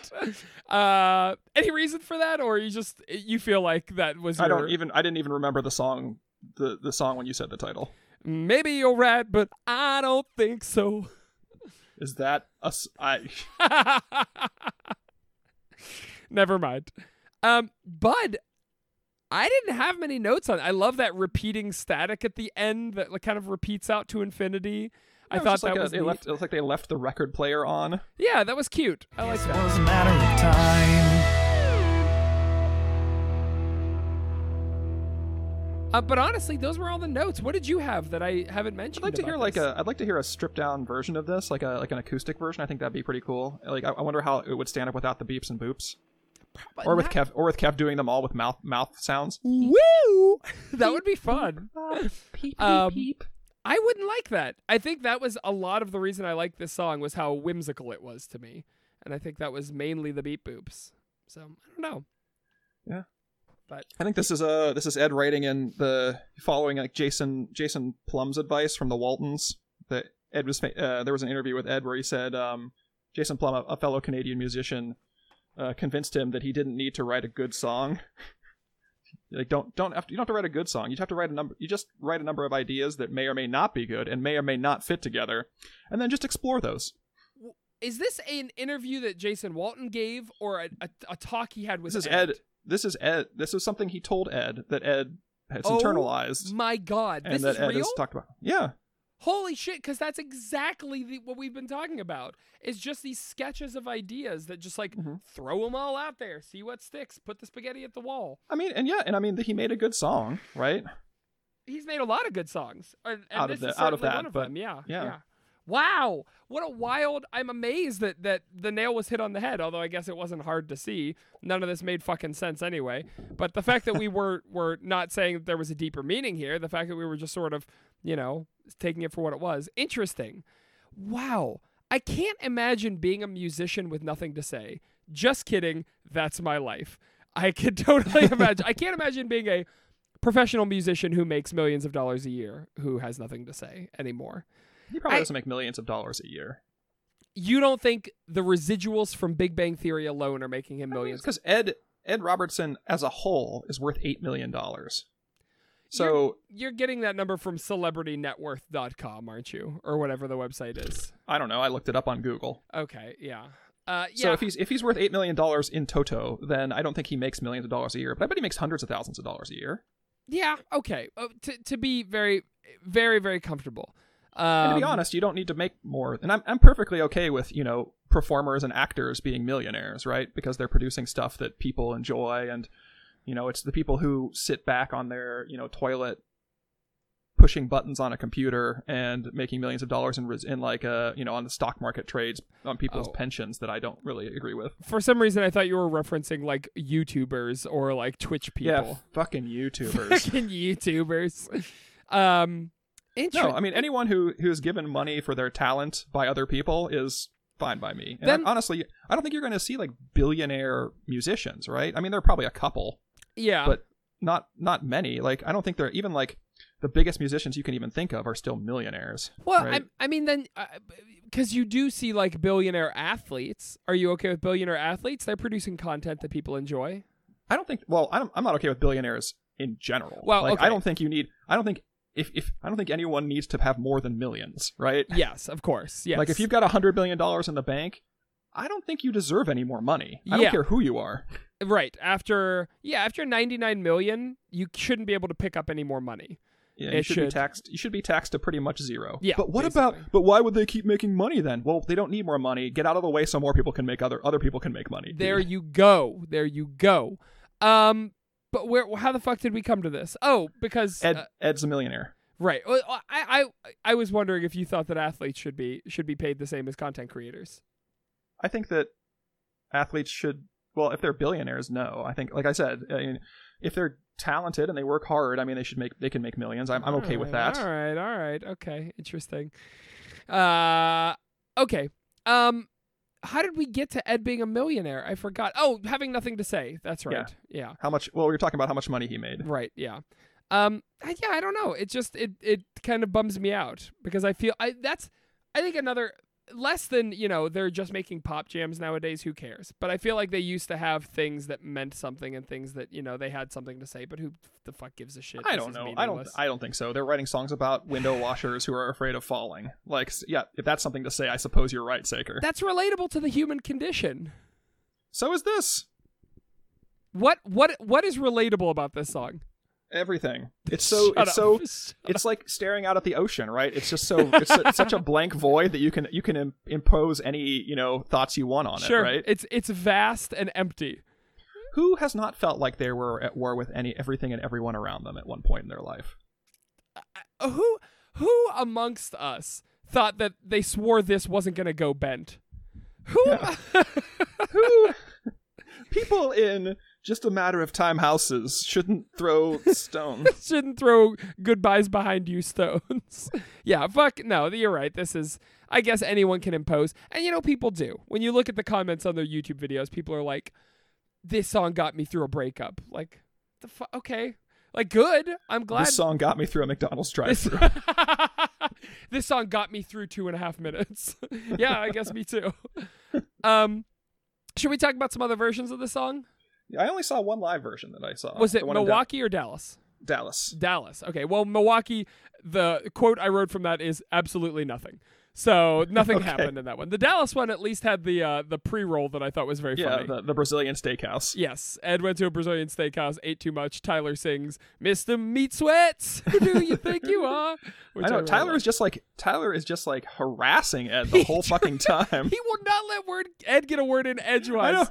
[SPEAKER 1] Uh any reason for that or you just you feel like that was
[SPEAKER 2] I don't even I didn't even remember the song the the song when you said the title.
[SPEAKER 1] maybe you're right, but I don't think so.
[SPEAKER 2] Is that a s- I
[SPEAKER 1] Never mind. Um, Bud, I didn't have many notes on. It. I love that repeating static at the end that like, kind of repeats out to infinity. I
[SPEAKER 2] It was
[SPEAKER 1] thought that
[SPEAKER 2] like a-
[SPEAKER 1] was
[SPEAKER 2] they
[SPEAKER 1] neat.
[SPEAKER 2] left. It was like they left the record player on.
[SPEAKER 1] yeah, that was cute. I like
[SPEAKER 3] It
[SPEAKER 1] that. Uh, but honestly, those were all the notes. What did you have that I haven't mentioned?
[SPEAKER 2] I'd like to hear
[SPEAKER 1] about
[SPEAKER 2] like a. I'd like to hear a stripped down version of this, like a like an acoustic version. I think that'd be pretty cool. Like I, I wonder how it would stand up without the beeps and boops,
[SPEAKER 1] But
[SPEAKER 2] or with
[SPEAKER 1] not-
[SPEAKER 2] Kev, or with Kev doing them all with mouth mouth sounds.
[SPEAKER 1] Woo! that would be fun.
[SPEAKER 2] Peep
[SPEAKER 1] Um,
[SPEAKER 2] peep.
[SPEAKER 1] I wouldn't like that. I think that was a lot of the reason I liked this song was how whimsical it was to me, and I think that was mainly the beat boops. So I don't know.
[SPEAKER 2] Yeah.
[SPEAKER 1] But
[SPEAKER 2] I think this is uh this is Ed writing in the following like Jason Jason Plumb's advice from the Waltons. That Ed was uh, there was an interview with Ed where he said um, Jason Plum, a, a fellow Canadian musician, uh, convinced him that he didn't need to write a good song. like don't don't have to, you don't have to write a good song. You just have to write a number. You just write a number of ideas that may or may not be good and may or may not fit together, and then just explore those.
[SPEAKER 1] is this an interview that Jason Walton gave, or a, a, a talk he had with?
[SPEAKER 2] This is Ed. This is Ed. This is something he told Ed that Ed has
[SPEAKER 1] Oh
[SPEAKER 2] internalized
[SPEAKER 1] My God,
[SPEAKER 2] and
[SPEAKER 1] this
[SPEAKER 2] that
[SPEAKER 1] is
[SPEAKER 2] Ed
[SPEAKER 1] real.
[SPEAKER 2] has talked about. Yeah.
[SPEAKER 1] Holy shit! Because that's exactly the, what we've been talking about. It's just these sketches of ideas that just like
[SPEAKER 2] Mhm.
[SPEAKER 1] throw them all out there, see what sticks, put the spaghetti at the wall.
[SPEAKER 2] I mean, and yeah, and I mean, he made a good song, right?
[SPEAKER 1] He's made a lot of good songs. And, and
[SPEAKER 2] Out of
[SPEAKER 1] this is
[SPEAKER 2] the- out of that,
[SPEAKER 1] one of
[SPEAKER 2] but-
[SPEAKER 1] them. Yeah,
[SPEAKER 2] yeah.
[SPEAKER 1] Wow, what a wild! I'm amazed that that the nail was hit on the head. Although I guess it wasn't hard to see. None of this made fucking sense anyway. But the fact that we were were not saying that there was a deeper meaning here, the fact that we were just sort of, you know, taking it for what it was, interesting. Wow, I can't imagine being a musician with nothing to say. Just kidding. That's my life. I could totally imagine. I can't imagine being a professional musician who makes millions of dollars a year who has nothing to say anymore.
[SPEAKER 2] He probably
[SPEAKER 1] I-
[SPEAKER 2] doesn't make millions of dollars a year.
[SPEAKER 1] You don't think the residuals from Big Bang Theory alone are making him millions?
[SPEAKER 2] Because Ed Ed Robertson as a whole is worth eight million dollars. So
[SPEAKER 1] You're getting that number from celebritynetworth.com, aren't you? Or whatever the website is.
[SPEAKER 2] I don't know. I looked it up on Google.
[SPEAKER 1] Okay, yeah. Uh, yeah.
[SPEAKER 2] So if he's if he's worth eight million dollars in toto, then I don't think he makes millions of dollars a year. But I bet he makes hundreds of thousands of dollars a year.
[SPEAKER 1] yeah, okay. Uh, to, to be very, very, very comfortable. Um,
[SPEAKER 2] And to be honest, you don't need to make more. And I'm I'm perfectly okay with you know performers and actors being millionaires, right? Because they're producing stuff that people enjoy, and you know it's the people who sit back on their you know toilet, pushing buttons on a computer and making millions of dollars in in like uh you know on the stock market trades on people's
[SPEAKER 1] Oh.
[SPEAKER 2] pensions that I don't really agree with.
[SPEAKER 1] For some reason, I thought you were referencing like YouTubers or like Twitch people.
[SPEAKER 2] Yeah,
[SPEAKER 1] people.
[SPEAKER 2] fucking YouTubers.
[SPEAKER 1] Fucking YouTubers. Um, inter-
[SPEAKER 2] No, I mean anyone who who's given money for their talent by other people is fine by me. And
[SPEAKER 1] Then-
[SPEAKER 2] I- honestly, I don't think you're going to see like billionaire musicians, right? I mean, there are probably a couple,
[SPEAKER 1] yeah.
[SPEAKER 2] but not not many. Like I don't think they're even like the biggest musicians you can even think of are still millionaires.
[SPEAKER 1] Well,
[SPEAKER 2] right?
[SPEAKER 1] I, I mean, then, uh, because you do see like billionaire athletes. Are you okay with billionaire athletes? They're producing content that people enjoy.
[SPEAKER 2] I don't think. Well, I don't, I'm not okay with billionaires in general.
[SPEAKER 1] Well,
[SPEAKER 2] like,
[SPEAKER 1] okay.
[SPEAKER 2] I don't think you need. I don't think if if I don't think anyone needs to have more than millions, right?
[SPEAKER 1] Yes, of course. Yes.
[SPEAKER 2] Like if you've got a hundred billion dollars in the bank, I don't think you deserve any more money. I
[SPEAKER 1] Yeah.
[SPEAKER 2] don't care who you are.
[SPEAKER 1] right after yeah after 99 million, you shouldn't be able to pick up any more money.
[SPEAKER 2] Yeah, you should, be taxed. You should be taxed to pretty much zero.
[SPEAKER 1] Yeah,
[SPEAKER 2] But what
[SPEAKER 1] basically.
[SPEAKER 2] about? But why would they keep making money then? Well, they don't need more money. Get out of the way so more people can make other other people can make money.
[SPEAKER 1] There you go. There you go. Um, but where? How the fuck did we come to this? Oh, because
[SPEAKER 2] Ed
[SPEAKER 1] uh,
[SPEAKER 2] Ed's a millionaire.
[SPEAKER 1] right. Well, I, I I was wondering if you thought that athletes should be should be paid the same as content creators.
[SPEAKER 2] I think that athletes should. Well, if they're billionaires, no. I think, like I said, I mean, if they're talented and they work hard, I mean, they should make. They can make millions. I'm, I'm okay with
[SPEAKER 1] Alright,
[SPEAKER 2] that.
[SPEAKER 1] All right, all right, okay, interesting. Uh, okay. Um, how did we get to Ed being a millionaire? I forgot. Oh, having nothing to say. That's right. Yeah.
[SPEAKER 2] How much? Well, we were talking about how much money he made.
[SPEAKER 1] Right. Yeah. Um. I- Yeah. I don't know. It just it it kind of bums me out because I feel I that's I think another less than you know they're just making pop jams nowadays. Who cares? But I feel like they used to have things that meant something and things that you know they had something to say. But who the fuck gives a shit?
[SPEAKER 2] I don't know. I don't. I don't think so. They're writing songs about window washers who are afraid of falling. Like, yeah, if that's something to say, I suppose you're right, Saker.
[SPEAKER 1] That's relatable to the human condition.
[SPEAKER 2] so is this.
[SPEAKER 1] What what what is relatable about this song?
[SPEAKER 2] Everything. It's so.
[SPEAKER 1] Shut
[SPEAKER 2] it's
[SPEAKER 1] up.
[SPEAKER 2] so. It's like staring out at the ocean, right? It's just so. It's, su- such a blank void that you can you can Im- impose any you know thoughts you want on
[SPEAKER 1] sure.
[SPEAKER 2] it, right?
[SPEAKER 1] It's it's vast and empty.
[SPEAKER 2] Who has not felt like they were at war with any everything and everyone around them at one point in their life?
[SPEAKER 1] Uh, Who who amongst us thought that they swore this wasn't going to go bent? Who
[SPEAKER 2] Who? People in just a matter of time houses shouldn't throw stones.
[SPEAKER 1] shouldn't throw goodbyes behind you stones? yeah, fuck no, you're right. This is I guess anyone can impose. And you know people do. When you look at the comments on their YouTube videos, people are like this song got me through a breakup. Like the fu- okay. Like good. I'm glad
[SPEAKER 2] This song got me through a McDonald's
[SPEAKER 1] This,
[SPEAKER 2] drive-through.
[SPEAKER 1] this song got me through two and a half minutes. yeah, I guess me too. Um, should we talk about some other versions of the song?
[SPEAKER 2] I only saw one live version that I saw.
[SPEAKER 1] Was it Milwaukee or Dallas?
[SPEAKER 2] Dallas.
[SPEAKER 1] Dallas. Okay. Well, Milwaukee. The quote I wrote from that is absolutely nothing. So nothing
[SPEAKER 2] Okay.
[SPEAKER 1] happened in that one. The Dallas one at least had the uh, the pre roll that I thought was very
[SPEAKER 2] Yeah,
[SPEAKER 1] funny.
[SPEAKER 2] the, the Brazilian steakhouse.
[SPEAKER 1] Yes, Ed went to a Brazilian steakhouse, ate too much. Tyler sings, "Mr. Meat Sweats, who do you think you are?" Which
[SPEAKER 2] I know
[SPEAKER 1] really
[SPEAKER 2] Tyler
[SPEAKER 1] like.
[SPEAKER 2] is just like Tyler is just like harassing Ed the whole fucking time.
[SPEAKER 1] He will not let word Ed get a word in
[SPEAKER 2] I
[SPEAKER 1] edgewise.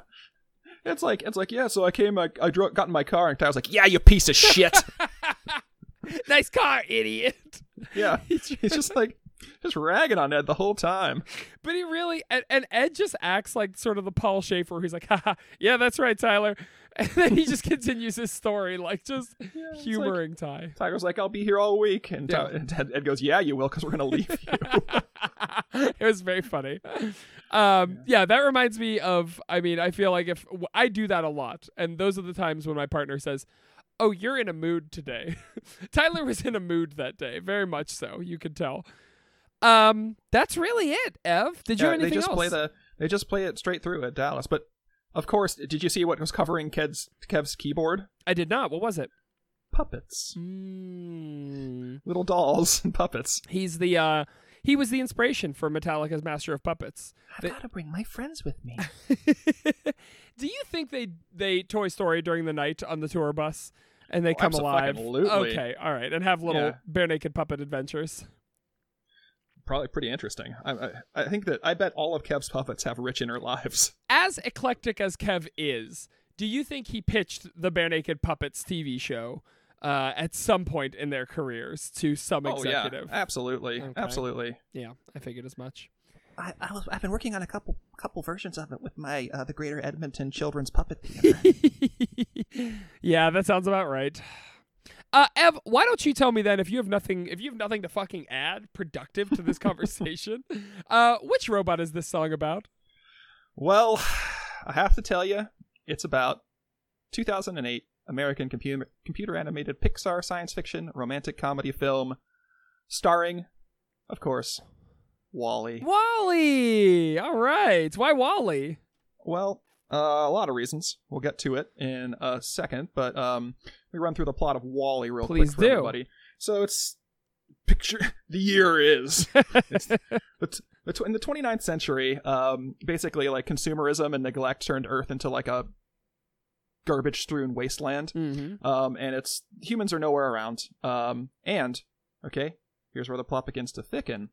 [SPEAKER 2] It's like it's like yeah. So I came, I, I drove, got in my car, and Tyler's like, "Yeah, you piece of shit."
[SPEAKER 1] nice car, idiot.
[SPEAKER 2] yeah, he's just like just ragging on Ed the whole time.
[SPEAKER 1] But he really and, and Ed just acts like sort of the Paul Shaffer. He's like, Haha, yeah, that's right, Tyler. And then he just continues his story, like just
[SPEAKER 2] it's
[SPEAKER 1] humoring Ty.
[SPEAKER 2] Tyler's like, "I'll be here all week," and, Ty- and Ed, Ed goes, "Yeah, you will, because we're gonna leave you."
[SPEAKER 1] it was very funny. Um, yeah, that reminds me of. I mean, I feel like if I do that a lot, and those are the times when my partner says, "Oh, you're in a mood today." Tyler was in a mood that day, very much so. You could tell. Um, that's really it. Ev, did you
[SPEAKER 2] Yeah,
[SPEAKER 1] have
[SPEAKER 2] they just
[SPEAKER 1] else?
[SPEAKER 2] play the they just play it straight through at Dallas. But of course, did you see what was covering Ked's Kev's keyboard?
[SPEAKER 1] I did not. What was it?
[SPEAKER 2] puppets,
[SPEAKER 1] Mm.
[SPEAKER 2] little dolls and puppets.
[SPEAKER 1] He's the uh he was the inspiration for Metallica's Master of Puppets.
[SPEAKER 2] I've got to bring my friends with me.
[SPEAKER 1] Do you think they they Toy Story during the night on the tour bus and they
[SPEAKER 2] Oh,
[SPEAKER 1] come alive?
[SPEAKER 2] abso-fucking-lutely.
[SPEAKER 1] Okay, all right, and have little
[SPEAKER 2] Yeah.
[SPEAKER 1] bare naked puppet adventures.
[SPEAKER 2] Probably pretty interesting. I, I, I think that I bet all of Kev's puppets have rich inner lives.
[SPEAKER 1] As eclectic as Kev is, do you think he pitched the Bare Naked Puppets TV show uh, at some point in their careers to some executive.
[SPEAKER 2] Oh yeah,
[SPEAKER 1] executive?
[SPEAKER 2] absolutely,
[SPEAKER 1] Okay.
[SPEAKER 2] absolutely.
[SPEAKER 1] yeah, I figured as much.
[SPEAKER 6] I, I was I've been working on a couple couple versions of it with my uh, the Greater Edmonton Children's Puppet Theater.
[SPEAKER 1] yeah, that sounds about right. Uh, Ev, why don't you tell me then if you have nothing if you have nothing to fucking add productive to this conversation, uh, which robot is this song about?
[SPEAKER 2] Well, I have to tell you, it's about 2008 American computer computer animated Pixar science fiction romantic comedy film starring, of course, WALL-E.
[SPEAKER 1] WALL-E. All right. Why WALL-E?
[SPEAKER 2] Well, uh, a lot of reasons. We'll get to it in a second, but um, we run through the plot of WALL-E real
[SPEAKER 1] Please
[SPEAKER 2] quick for
[SPEAKER 1] do.
[SPEAKER 2] everybody. So it's picture the year is it's, in the 29th century, um, basically like consumerism and neglect turned Earth into like a garbage-strewn wasteland.
[SPEAKER 1] Mm-hmm.
[SPEAKER 2] Um, and it's humans are nowhere around. Um, and okay, here's where the plot begins to thicken.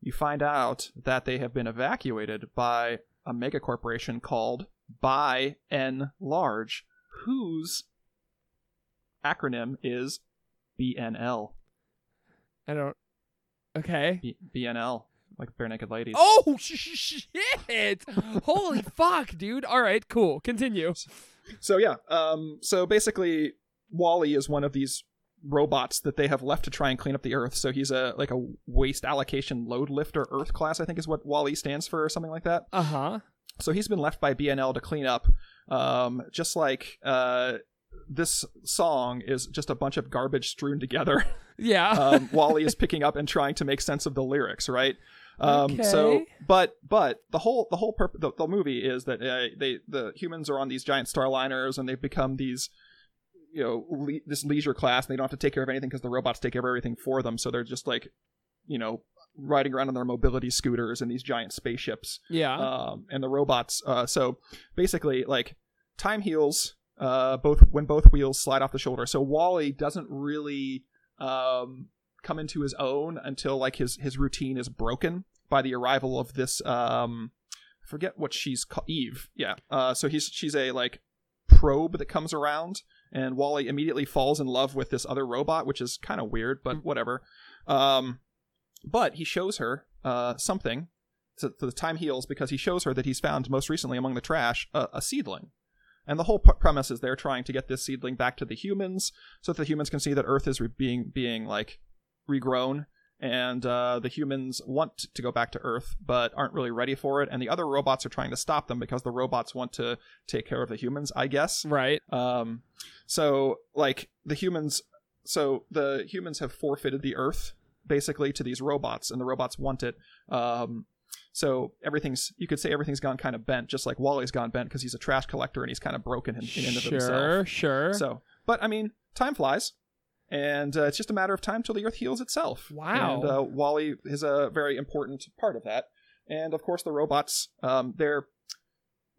[SPEAKER 2] You find out that they have been evacuated by a mega corporation called Buy n Large, whose acronym is BNL.
[SPEAKER 1] I don't. Okay.
[SPEAKER 2] B- BNL, like Barenaked Ladies.
[SPEAKER 1] Oh shit! Holy fuck, dude! All right, cool. Continue.
[SPEAKER 2] So yeah, um, so basically, WALL-E is one of these robots that they have left to try and clean up the Earth. So he's a like a waste allocation load lifter Earth class, I think is what WALL-E stands for, or something like that.
[SPEAKER 1] Uh huh.
[SPEAKER 2] So he's been left by BNL to clean up, um, just like uh, this song is just a bunch of garbage strewn together.
[SPEAKER 1] Yeah.
[SPEAKER 2] um, WALL-E is picking up and trying to make sense of the lyrics, right? Um, So, but but the whole the whole purpose the, the movie is that uh, they the humans are on these giant starliners and they've become these you know le- this leisure class and they don't have to take care of anything because the robots take care of everything for them. So they're just like you know riding around on their mobility scooters and these giant spaceships
[SPEAKER 1] yeah.
[SPEAKER 2] um, and the robots. Uh, so basically, like time heals uh, both when both wheels slide off the shoulder. So WALL-E doesn't really um, come into his own until like his his routine is broken by the arrival of this. Um, I forget what she's called. Eve. Yeah. Uh, so he's she's a like probe that comes around and WALL-E immediately falls in love with this other robot, which is kind of weird, but whatever. Um, but he shows her uh, something so, so the time heals because he shows her that he's found most recently among the trash a, a seedling. And the whole p- premise is they're trying to get this seedling back to the humans so that the humans can see that Earth is re- being being like regrown, and uh, the humans want to go back to Earth but aren't really ready for it. And the other robots are trying to stop them because the robots want to take care of the humans, I guess.
[SPEAKER 1] right.
[SPEAKER 2] Um, so like the humans, so the humans have forfeited the Earth basically to these robots, and the robots want it. Um, so everything's you could say everything's gone kind of bent, just like WALL-E's gone bent because he's a trash collector and he's kind of broken in, in and of
[SPEAKER 1] Sure.
[SPEAKER 2] himself.
[SPEAKER 1] Sure.
[SPEAKER 2] So, but I mean, time flies. And uh, it's just a matter of time till the Earth heals itself.
[SPEAKER 1] Wow.
[SPEAKER 2] And uh, WALL-E is a very important part of that. And of course, the robots, um, they're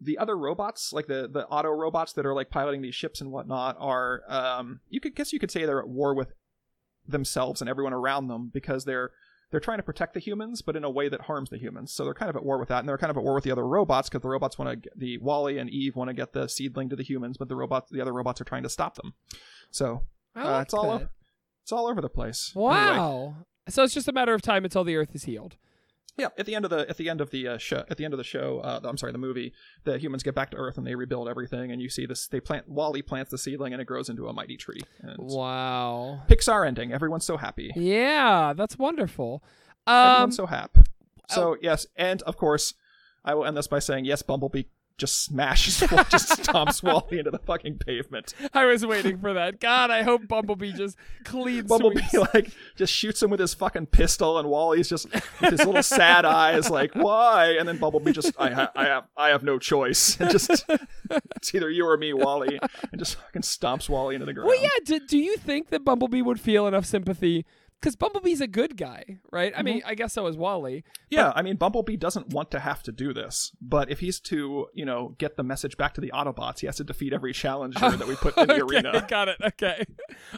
[SPEAKER 2] the other robots, like the the auto robots that are like piloting these ships and whatnot, are um, you could guess you could say they're at war with themselves and everyone around them because they're they're trying to protect the humans, but in a way that harms the humans. So they're kind of at war with that, and they're kind of at war with the other robots because the robots want to the WALL-E and Eve want to get the seedling to the humans, but the robots, the other robots, are trying to stop them. So uh,
[SPEAKER 1] like
[SPEAKER 2] it's all
[SPEAKER 1] that.
[SPEAKER 2] it's all over the place. Anyway,
[SPEAKER 1] Wow. So it's just a matter of time until the Earth is healed.
[SPEAKER 2] Yeah. At the end of the at the end of the uh, show, at the end of the show, uh, I'm sorry, the movie, the humans get back to Earth and they rebuild everything, and you see this. They plant WALL-E plants the seedling, and it grows into a mighty tree. And
[SPEAKER 1] Wow.
[SPEAKER 2] Pixar ending. Everyone's so happy.
[SPEAKER 1] Yeah, that's wonderful. Um,
[SPEAKER 2] Everyone's so happy. So yes, and of course, I will end this by saying yes. Bumblebee just smashes, just stomps WALL-E into the fucking pavement.
[SPEAKER 1] I was waiting for that. God, I hope Bumblebee just clean
[SPEAKER 2] Bumblebee
[SPEAKER 1] sweeps.
[SPEAKER 2] like just shoots him with his fucking pistol, and WALL-E's just with his little sad eyes, like why? And then Bumblebee just I ha- I have I have no choice, and just it's either you or me, WALL-E, and just fucking stomps WALL-E into the ground.
[SPEAKER 1] Well, yeah. Do, do you think that Bumblebee would feel enough sympathy? Because Bumblebee's a good guy, right? I mean, I guess so is WALL-E.
[SPEAKER 2] Yeah, I mean, Bumblebee doesn't want to have to do this, but if he's to, you know, get the message back to the Autobots, he has to defeat every challenger that we put in the
[SPEAKER 1] okay,
[SPEAKER 2] arena,
[SPEAKER 1] got it. Okay.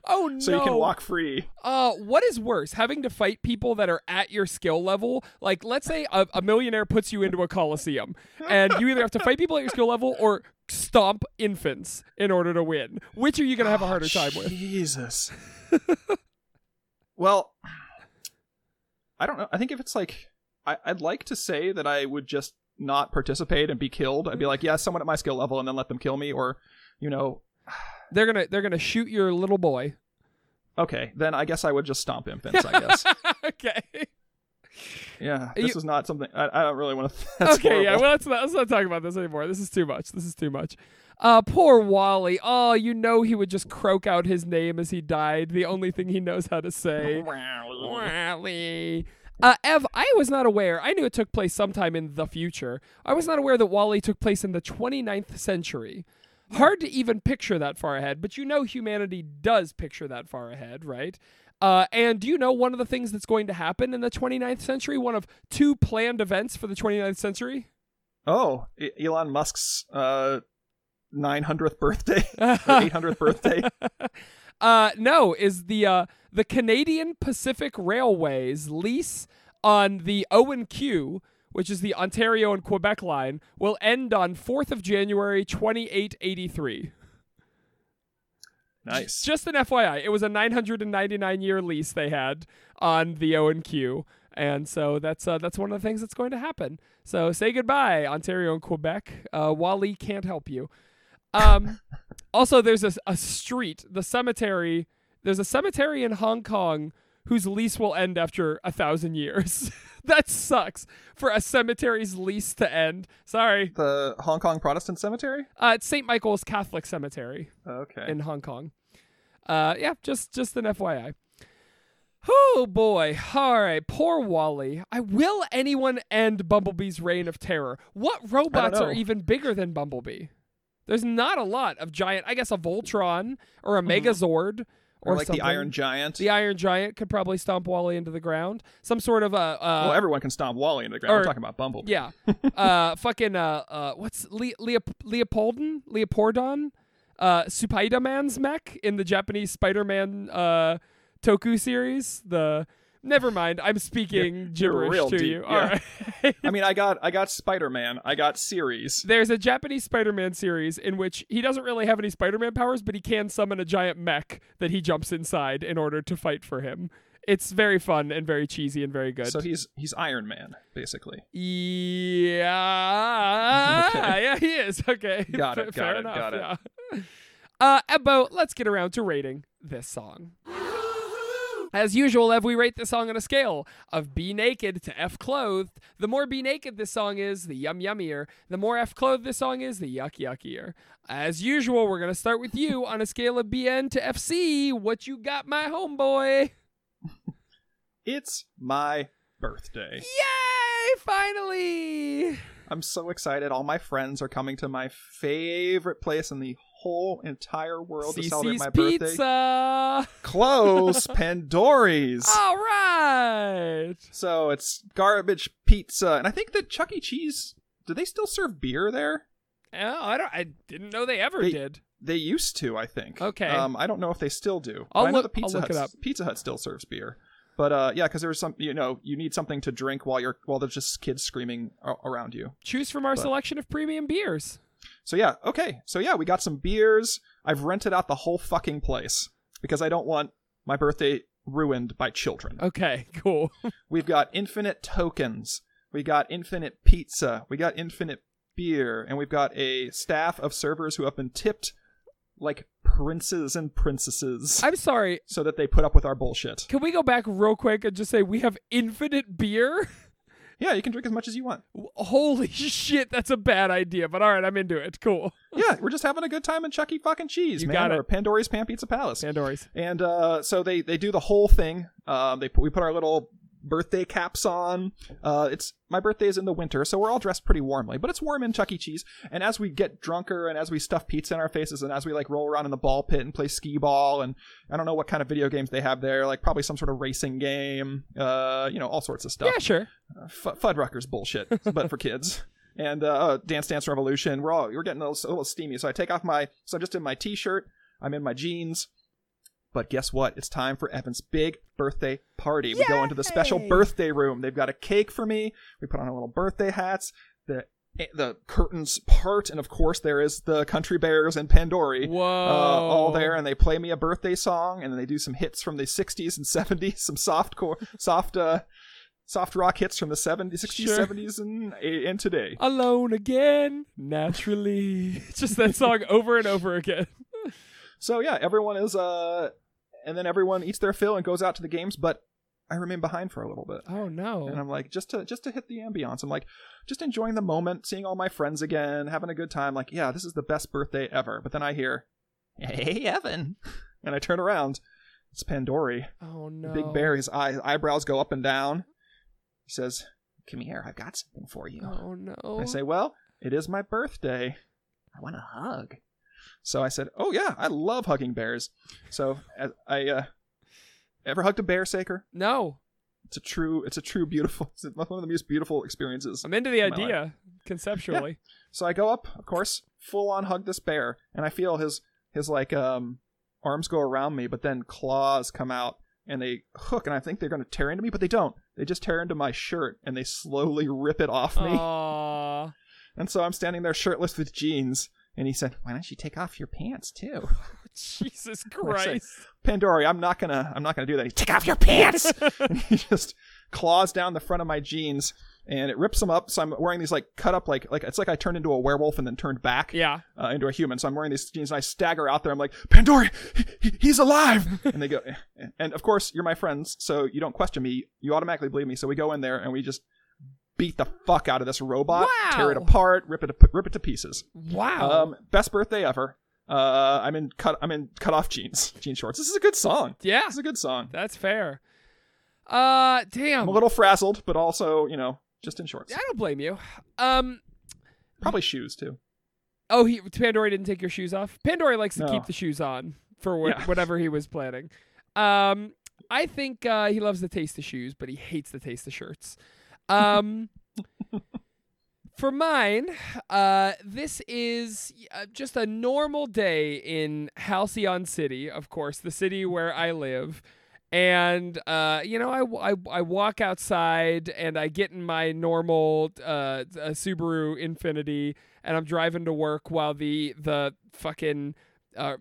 [SPEAKER 1] Oh no.
[SPEAKER 2] so you can walk free.
[SPEAKER 1] Uh, what is worse, having to fight people that are at your skill level? Like, let's say a, a millionaire puts you into a coliseum, and you either have to fight people at your skill level or stomp infants in order to win. Which are you gonna have a harder time with?
[SPEAKER 2] Jesus. Well, I don't know. I think if it's like, I, I'd like to say that I would just not participate and be killed. I'd be like, yeah, someone at my skill level, and then let them kill me, or, you know,
[SPEAKER 1] They're gonna they're gonna shoot your little boy.
[SPEAKER 2] okay, then I guess I would just stomp infants. I guess.
[SPEAKER 1] okay.
[SPEAKER 2] Yeah,
[SPEAKER 1] You-
[SPEAKER 2] this is not something I, I don't really want to. That's
[SPEAKER 1] okay, yeah. Well, let's not let's not talk about this anymore. This is too much. This is too much. Uh, poor WALL-E. Oh, you know he would just croak out his name as he died. The only thing he knows how to say. WALL-E. Uh, Ev, I was not aware. I knew it took place sometime in the future. I was not aware that WALL-E took place in the 29th century. Hard to even picture that far ahead, but you know humanity does picture that far ahead, right? Uh, and do you know one of the things that's going to happen in the 29th century? One of two planned events for the 29th century?
[SPEAKER 2] Oh, Elon Musk's uh, 900th birthday 800th birthday.
[SPEAKER 1] uh, no, is the uh, the Canadian Pacific Railways lease on the O and Q, which is the Ontario and Quebec line, will end on 4th of January 2883.
[SPEAKER 2] Nice.
[SPEAKER 1] Just an FYI, it was a 999 year lease they had on the O and Q, and so that's uh, that's one of the things that's going to happen. So say goodbye, Ontario and Quebec. Uh, WALL-E can't help you. Um, also, there's a, a street, the cemetery. There's a cemetery in Hong Kong whose lease will end after a thousand years. that sucks for a cemetery's lease to end. Sorry,
[SPEAKER 2] The Hong Kong Protestant Cemetery.
[SPEAKER 1] uh, it's St. Michael's Catholic Cemetery
[SPEAKER 2] Okay.
[SPEAKER 1] in Hong Kong. Uh, yeah, just just an FYI. Oh boy! All right, poor WALL-E. I will anyone end Bumblebee's reign of terror? What robots are even bigger than Bumblebee? There's not a lot of giant. I guess a Voltron or a Megazord or,
[SPEAKER 2] or like
[SPEAKER 1] something.
[SPEAKER 2] the Iron Giant.
[SPEAKER 1] The Iron Giant could probably stomp WALL-E into the ground. Some sort of a. Uh,
[SPEAKER 2] well, everyone can stomp WALL-E into the ground.
[SPEAKER 1] or-
[SPEAKER 2] We're talking about Bumblebee.
[SPEAKER 1] yeah. uh, fucking uh, uh, what's Le- Leop- Leopoldon? Leopardon? Uh, Spider-Man's mech in the Japanese Spider-Man uh Toku series. The never mind. I'm speaking
[SPEAKER 2] you're
[SPEAKER 1] gibberish
[SPEAKER 2] real
[SPEAKER 1] to
[SPEAKER 2] deep,
[SPEAKER 1] you.
[SPEAKER 2] yeah.
[SPEAKER 1] All right.
[SPEAKER 2] I mean, I got I got Spider Man. I got series.
[SPEAKER 1] There's a Japanese Spider-Man series in which he doesn't really have any Spider-Man powers, but he can summon a giant mech that he jumps inside in order to fight for him. It's very fun and very cheesy and very good.
[SPEAKER 2] So he's he's Iron Man basically.
[SPEAKER 1] Yeah,
[SPEAKER 2] Okay.
[SPEAKER 1] yeah, he is. Okay,
[SPEAKER 2] Got it,
[SPEAKER 1] F-
[SPEAKER 2] got
[SPEAKER 1] fair
[SPEAKER 2] it,
[SPEAKER 1] enough.
[SPEAKER 2] got it.
[SPEAKER 1] Yeah. Uh, Ebbo, let's get around to rating this song. As usual, Ev, we rate this song on a scale of B naked to F clothed. The more B naked this song is, the yum yummier. The more F clothed this song is, the yuck yuckier. As usual, we're gonna start with you on a scale of BN to FC. What you got, my homeboy?
[SPEAKER 2] It's my birthday.
[SPEAKER 1] Yay! Finally.
[SPEAKER 2] I'm so excited. All my friends are coming to my favorite place in the whole entire world to celebrate
[SPEAKER 1] CC's
[SPEAKER 2] my birthday.
[SPEAKER 1] Pizza.
[SPEAKER 2] Close, Pandori's.
[SPEAKER 1] All right.
[SPEAKER 2] So it's garbage pizza, and I think that Chuck E. Cheese. Do they still serve beer there?
[SPEAKER 1] Oh, I don't. I didn't know they ever
[SPEAKER 2] They-
[SPEAKER 1] did.
[SPEAKER 2] They used to, I think.
[SPEAKER 1] Okay.
[SPEAKER 2] Um, I don't know if they still do.
[SPEAKER 1] I'll
[SPEAKER 2] But I know
[SPEAKER 1] look-
[SPEAKER 2] the Pizza
[SPEAKER 1] I'll look it
[SPEAKER 2] Hut,
[SPEAKER 1] up.
[SPEAKER 2] Pizza Hut still serves beer. But uh, yeah, because there's some, you know, you need something to drink while you're while there's just kids screaming around you.
[SPEAKER 1] Choose from our
[SPEAKER 2] But-
[SPEAKER 1] selection of premium beers.
[SPEAKER 2] So yeah, okay. So yeah, we got some beers. I've rented out the whole fucking place because I don't want my birthday ruined by children.
[SPEAKER 1] Okay, cool.
[SPEAKER 2] We've got infinite tokens. We got infinite pizza. We got infinite beer, and we've got a staff of servers who have been tipped like princes and princesses
[SPEAKER 1] I'm sorry.
[SPEAKER 2] so that they put up with our bullshit.
[SPEAKER 1] Can we go back real quick and just say we have infinite beer?
[SPEAKER 2] Yeah, you can drink as much as you want.
[SPEAKER 1] Holy shit, that's a bad idea. But all right, I'm into it. Cool.
[SPEAKER 2] Yeah, we're just having a good time in Chuck E. fucking Cheese,
[SPEAKER 1] You
[SPEAKER 2] man.
[SPEAKER 1] got it.
[SPEAKER 2] Or Pandora's Pan Pizza Palace.
[SPEAKER 1] Pandora's.
[SPEAKER 2] And uh, so they they do the whole thing. Um, they put, we put our little birthday caps on. Uh, it's my birthday is in the winter, so we're all dressed pretty warmly, but it's warm in Chuck E. Cheese. And as we get drunker, and as we stuff pizza in our faces, and as we like roll around in the ball pit and play skee ball, and I don't know what kind of video games they have there, like probably some sort of racing game, uh, you know, all sorts of stuff.
[SPEAKER 1] Yeah, sure.
[SPEAKER 2] F- Fuddruckers bullshit, but for kids. And uh, uh, Dance Dance Revolution, we're all we're getting a little, a little steamy. So I take off my, so I'm just in my t-shirt, I'm in my jeans. But guess what? It's time for Evan's big birthday party. We go into the special birthday room. They've got a cake for me. We put on our little birthday hats. The the curtains part, and of course there is the Country Bears and Pandori
[SPEAKER 1] Whoa.
[SPEAKER 2] uh, all there, and they play me a birthday song, and then they do some hits from the '60s and '70s, some soft core, soft, uh, soft rock hits from the '70s, '60s,
[SPEAKER 1] Sure.
[SPEAKER 2] '70s, and and today.
[SPEAKER 1] Alone again, naturally. Just that song over and over again.
[SPEAKER 2] So yeah, everyone is, uh, and then everyone eats their fill and goes out to the games, but I remain behind for a little bit.
[SPEAKER 1] Oh no.
[SPEAKER 2] And I'm like, just to just to hit the ambiance. I'm like, just enjoying the moment, seeing all my friends again, having a good time. Like, yeah, this is the best birthday ever. But then I hear, "Hey, Evan," and I turn around. It's Pandori.
[SPEAKER 1] oh no.
[SPEAKER 2] Big Bear, his eye, eyebrows go up and down. He says, Come here, I've got something for you.
[SPEAKER 1] Oh no.
[SPEAKER 2] I say, Well, it is my birthday. I want a hug. So I said, Oh, yeah, I love hugging bears. So I, uh, ever hugged a bear, Saker?
[SPEAKER 1] no.
[SPEAKER 2] It's a true, it's a true beautiful, it's one of the most beautiful experiences.
[SPEAKER 1] I'm into the
[SPEAKER 2] in
[SPEAKER 1] idea conceptually.
[SPEAKER 2] So I go up, of course, full on hug this bear, and I feel his, his like, um, arms go around me, but then claws come out and they hook, and I think they're going to tear into me, but they don't. They just tear into my shirt and they slowly rip it off me.
[SPEAKER 1] Aw.
[SPEAKER 2] And so I'm standing there shirtless with jeans. And he said, "Why don't you take off your pants too?"
[SPEAKER 1] Jesus Christ.
[SPEAKER 2] Pandora, I'm not gonna, I'm not gonna do that. He, take off your pants. and he just claws down the front of my jeans, and it rips them up. So I'm wearing these like cut up, like like it's like I turned into a werewolf and then turned back
[SPEAKER 1] Yeah.
[SPEAKER 2] uh, into a human. So I'm wearing these jeans, and I stagger out there. I'm like, Pandora, he, he- he's alive. and they go, "Eh." and of course you're my friends, so you don't question me. You automatically believe me. So we go in there and we just beat the fuck out of this robot, tear it apart, rip it rip it to pieces.
[SPEAKER 1] Wow.
[SPEAKER 2] Um, best birthday ever. Uh, I'm in cut. I'm in cut off jeans, jean shorts. This is a good song.
[SPEAKER 1] yeah.
[SPEAKER 2] This is a good song.
[SPEAKER 1] That's fair. Uh damn.
[SPEAKER 2] I'm a little frazzled, but also you know just in shorts.
[SPEAKER 1] I don't blame you. Um
[SPEAKER 2] Probably shoes too.
[SPEAKER 1] oh he Pandora didn't take your shoes off. Pandora likes to
[SPEAKER 2] No.
[SPEAKER 1] keep the shoes on for what,
[SPEAKER 2] Yeah.
[SPEAKER 1] whatever he was planning. Um I think uh, he loves the taste of shoes, but he hates the taste of shirts. Um For mine, uh, this is uh, just a normal day in Halcyon City, of course, the city where I live. And, uh, you know, I, I, I walk outside and I get in my normal uh, uh, Subaru Infinity and I'm driving to work while the, the fucking uh,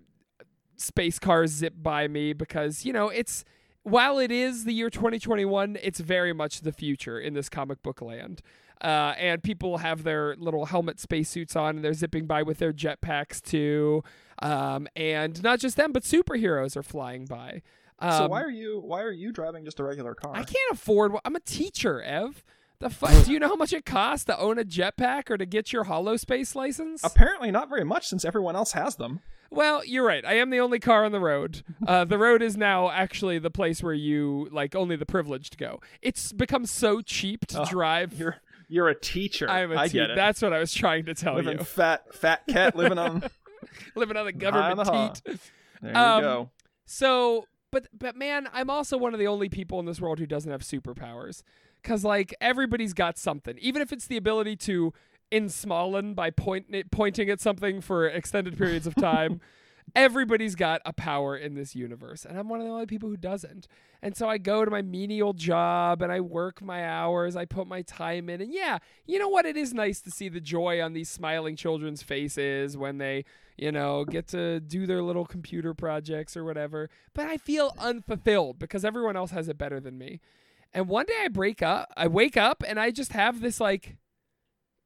[SPEAKER 1] space cars zip by me because, you know, it's while it is the year 2021, it's very much the future in this comic book land. Uh, and people have their little helmet spacesuits on and they're zipping by with their jetpacks too. Um, and not just them, but superheroes are flying by. Um,
[SPEAKER 2] so why are you why are you driving just a regular car?
[SPEAKER 1] I can't afford. I'm a teacher, Ev. The fuck? do you know how much it costs to own a jetpack or to get your hollow space license?
[SPEAKER 2] Apparently not very much since everyone else has them.
[SPEAKER 1] Well, you're right. I am the only car on the road. Uh, the road is now actually the place where you like only the privileged go. It's become so cheap to
[SPEAKER 2] Oh,
[SPEAKER 1] drive.
[SPEAKER 2] You're you're a teacher.
[SPEAKER 1] I'm a
[SPEAKER 2] I
[SPEAKER 1] te-
[SPEAKER 2] get it.
[SPEAKER 1] That's what I was trying to tell
[SPEAKER 2] living
[SPEAKER 1] you.
[SPEAKER 2] fat fat cat living on.
[SPEAKER 1] Living on the
[SPEAKER 2] High on
[SPEAKER 1] government
[SPEAKER 2] the
[SPEAKER 1] teat.
[SPEAKER 2] There you
[SPEAKER 1] Um,
[SPEAKER 2] go.
[SPEAKER 1] So, but but man, I'm also one of the only people in this world who doesn't have superpowers. Cause like everybody's got something, even if it's the ability to in Smolin by point pointing at something for extended periods of time. Everybody's got a power in this universe, and I'm one of the only people who doesn't. And so I go to my menial job and I work my hours, I put my time in, and yeah, you know what? It is nice to see the joy on these smiling children's faces when they, you know, get to do their little computer projects or whatever. But I feel unfulfilled because everyone else has it better than me. And one day I break up, I wake up and I just have this like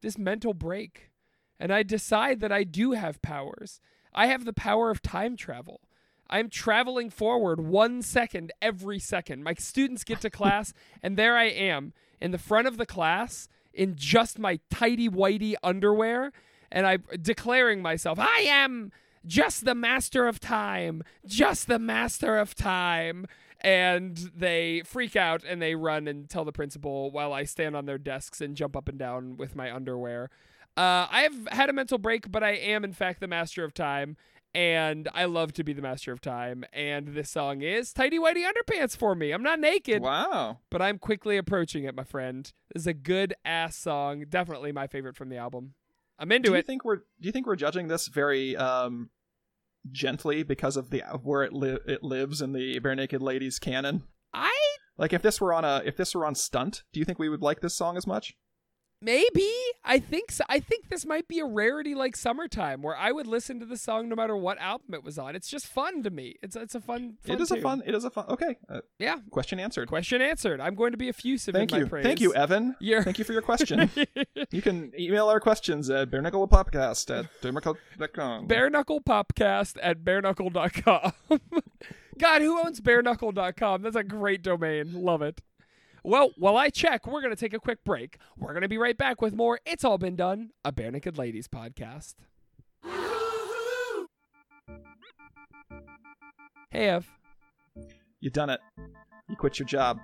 [SPEAKER 1] this mental break. And I decide that I do have powers. I have the power of time travel. I'm traveling forward one second every second. My students get to class, and there I am in the front of the class in just my tidy whitey underwear and I'm declaring myself, I am just the master of time, just the master of time. And they freak out and they run and tell the principal while I stand on their desks and jump up and down with my underwear. Uh, I have had a mental break, but I am, in fact, the master of time. And I love to be the master of time. And this song is Tidy Whitey Underpants for me. I'm not naked,
[SPEAKER 2] Wow.
[SPEAKER 1] but I'm quickly approaching it, my friend. This is a good ass song. Definitely my favorite from the album. I'm into it.
[SPEAKER 2] Do you
[SPEAKER 1] it.
[SPEAKER 2] think we're do you think we're judging this very um gently because of the of where it li- it lives in the Barenaked Ladies canon?
[SPEAKER 1] I
[SPEAKER 2] Like if this were on a if this were on stunt, do you think we would like this song as much?
[SPEAKER 1] Maybe I think so. I think this might be a rarity like summertime where I would listen to the song no matter what album it was on. It's just fun to me. It's it's a fun. fun
[SPEAKER 2] it is a fun. It is a fun. Okay. Uh,
[SPEAKER 1] Yeah.
[SPEAKER 2] question answered.
[SPEAKER 1] Question answered. I'm going to be effusive
[SPEAKER 2] Thank
[SPEAKER 1] in
[SPEAKER 2] you.
[SPEAKER 1] my praise.
[SPEAKER 2] Thank you, Evan.
[SPEAKER 1] You're-
[SPEAKER 2] Thank you for your question. you can email our questions at barenaclepopcast at barenaclepopcast.com.
[SPEAKER 1] Bare Knuckle Popcast at bareknuckle.com. God, who owns bareknuckle.com? That's a great domain. Love it. Well, while I check, we're going to take a quick break. We're going to be right back with more It's All Been Done, a Barenaked Ladies podcast. Hey, Ev.
[SPEAKER 2] You done it. You quit your job.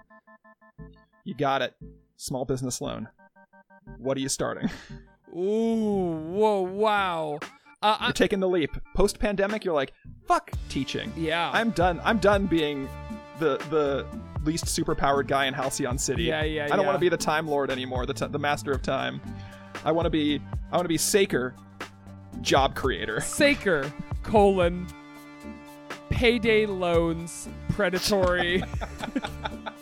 [SPEAKER 2] You got it. Small business loan. What are you starting?
[SPEAKER 1] Ooh, whoa, wow. Uh, I,
[SPEAKER 2] You're taking the leap. Post pandemic, you're like, fuck teaching.
[SPEAKER 1] yeah.
[SPEAKER 2] I'm done. I'm done being the the least superpowered guy in Halcyon City.
[SPEAKER 1] Yeah, yeah,
[SPEAKER 2] I don't
[SPEAKER 1] yeah.
[SPEAKER 2] want to be the Time Lord anymore. The t- the Master of Time. I want to be. I want to be Saker, job creator.
[SPEAKER 1] Saker, colon, payday loans, predatory,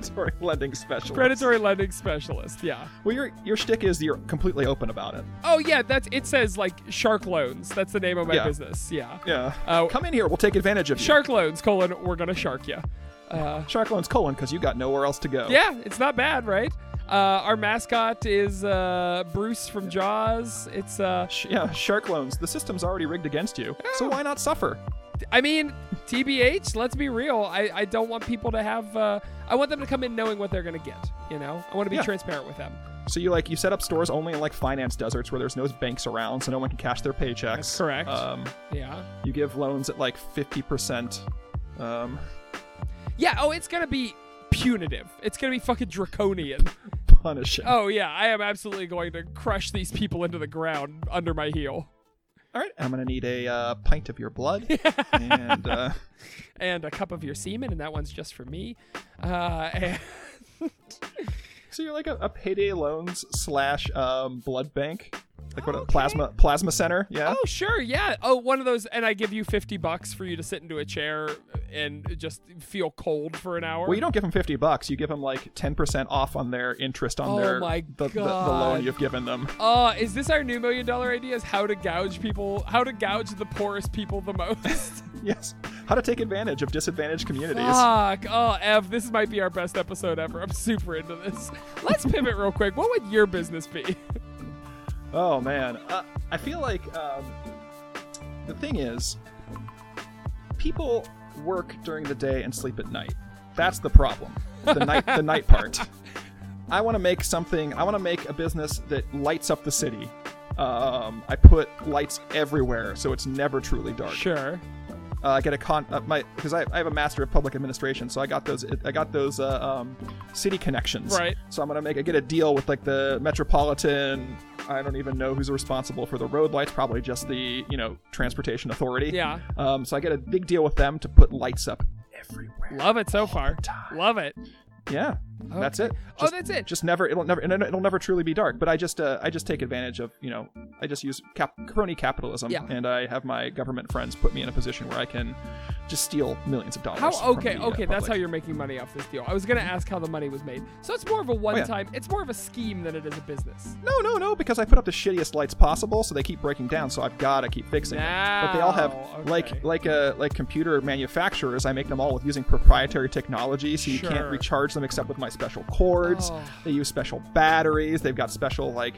[SPEAKER 2] Predatory lending specialist.
[SPEAKER 1] predatory lending specialist. Yeah.
[SPEAKER 2] Well, your your shtick is you're completely open about it.
[SPEAKER 1] Oh yeah, that's it. Says like Shark Loans. That's the name of my
[SPEAKER 2] Yeah.
[SPEAKER 1] business. Yeah.
[SPEAKER 2] Yeah.
[SPEAKER 1] Uh,
[SPEAKER 2] Come in here. We'll take advantage of you.
[SPEAKER 1] Shark Loans colon. We're gonna shark you. Uh,
[SPEAKER 2] Shark loans colon because you got nowhere else to go.
[SPEAKER 1] yeah, it's not bad, right? Uh, our mascot is uh, Bruce from Jaws. It's uh,
[SPEAKER 2] Sh- yeah. Shark loans. The system's already rigged against you. So why not suffer?
[SPEAKER 1] I mean, TBH. Let's be real. I, I don't want people to have. I want them to come in knowing what they're gonna get. You know, I want to be
[SPEAKER 2] Yeah.
[SPEAKER 1] transparent with them.
[SPEAKER 2] So you like you set up stores only in like finance deserts where there's no banks around, so no one can cash their paychecks.
[SPEAKER 1] That's correct.
[SPEAKER 2] Um,
[SPEAKER 1] Yeah.
[SPEAKER 2] you give loans at like fifty percent. Um,
[SPEAKER 1] Yeah. Oh, it's gonna be punitive. It's gonna be fucking draconian.
[SPEAKER 2] punishing.
[SPEAKER 1] Oh yeah, I am absolutely going to crush these people into the ground under my heel.
[SPEAKER 2] All right, I'm gonna need a uh, pint of your blood, and uh,
[SPEAKER 1] and a cup of your semen, and that one's just for me. Uh, and
[SPEAKER 2] so you're like a, a payday loans slash um, blood bank, like what a plasma plasma center. Yeah.
[SPEAKER 1] oh, sure, yeah. Oh, one of those, and I give you fifty bucks for you to sit into a chair and just feel cold for an hour.
[SPEAKER 2] Well, you don't give them fifty bucks. You give them like ten percent off on their interest on
[SPEAKER 1] Oh
[SPEAKER 2] their
[SPEAKER 1] my
[SPEAKER 2] the, the, the loan you've given them.
[SPEAKER 1] Uh, is this our new million dollar idea? Is how to gouge people, how to gouge the poorest people the most?
[SPEAKER 2] Yes. How to take advantage of disadvantaged communities.
[SPEAKER 1] Fuck. Oh, Ev, this might be our best episode ever. I'm super into this. Let's pivot real quick. What would your business be?
[SPEAKER 2] Oh man, uh, I feel like um, the thing is, people work during the day and sleep at night. That's the problem. The night, the night part. I want to make something. I want to make a business that lights up the city. Um, I put lights everywhere, so it's never truly dark.
[SPEAKER 1] Sure.
[SPEAKER 2] Uh, I get a con uh, my because I, I have a master of public administration, so I got those I got those uh, um, city connections.
[SPEAKER 1] Right.
[SPEAKER 2] So I'm gonna make I get a deal with like the metropolitan. I don't even know who's responsible for the road lights. Probably just the you know transportation authority.
[SPEAKER 1] Yeah.
[SPEAKER 2] Um. So I get a big deal with them to put lights up everywhere.
[SPEAKER 1] Love it so far. Love it.
[SPEAKER 2] Yeah. That's it.
[SPEAKER 1] Oh, that's it.
[SPEAKER 2] Just never. It'll never. It'll it'll never truly be dark. But I just. Uh, I just take advantage of. You know. I just use cap- crony capitalism.
[SPEAKER 1] Yeah.
[SPEAKER 2] And I have my government friends put me in a position where I can just steal millions of dollars.
[SPEAKER 1] How okay,
[SPEAKER 2] the, uh,
[SPEAKER 1] okay, that's how you're making money off this deal. I was gonna ask how the money was made. So it's more of a one
[SPEAKER 2] Oh, yeah.
[SPEAKER 1] time it's more of a scheme than it is a business.
[SPEAKER 2] No, no, no. Because I put up the shittiest lights possible, so they keep breaking down. So I've got to keep fixing them. But they all have
[SPEAKER 1] okay.
[SPEAKER 2] like like uh like computer manufacturers. I make them all with using proprietary technology, so you
[SPEAKER 1] Sure.
[SPEAKER 2] can't recharge them except with my special cords.
[SPEAKER 1] Oh.
[SPEAKER 2] They use special batteries. They've got special like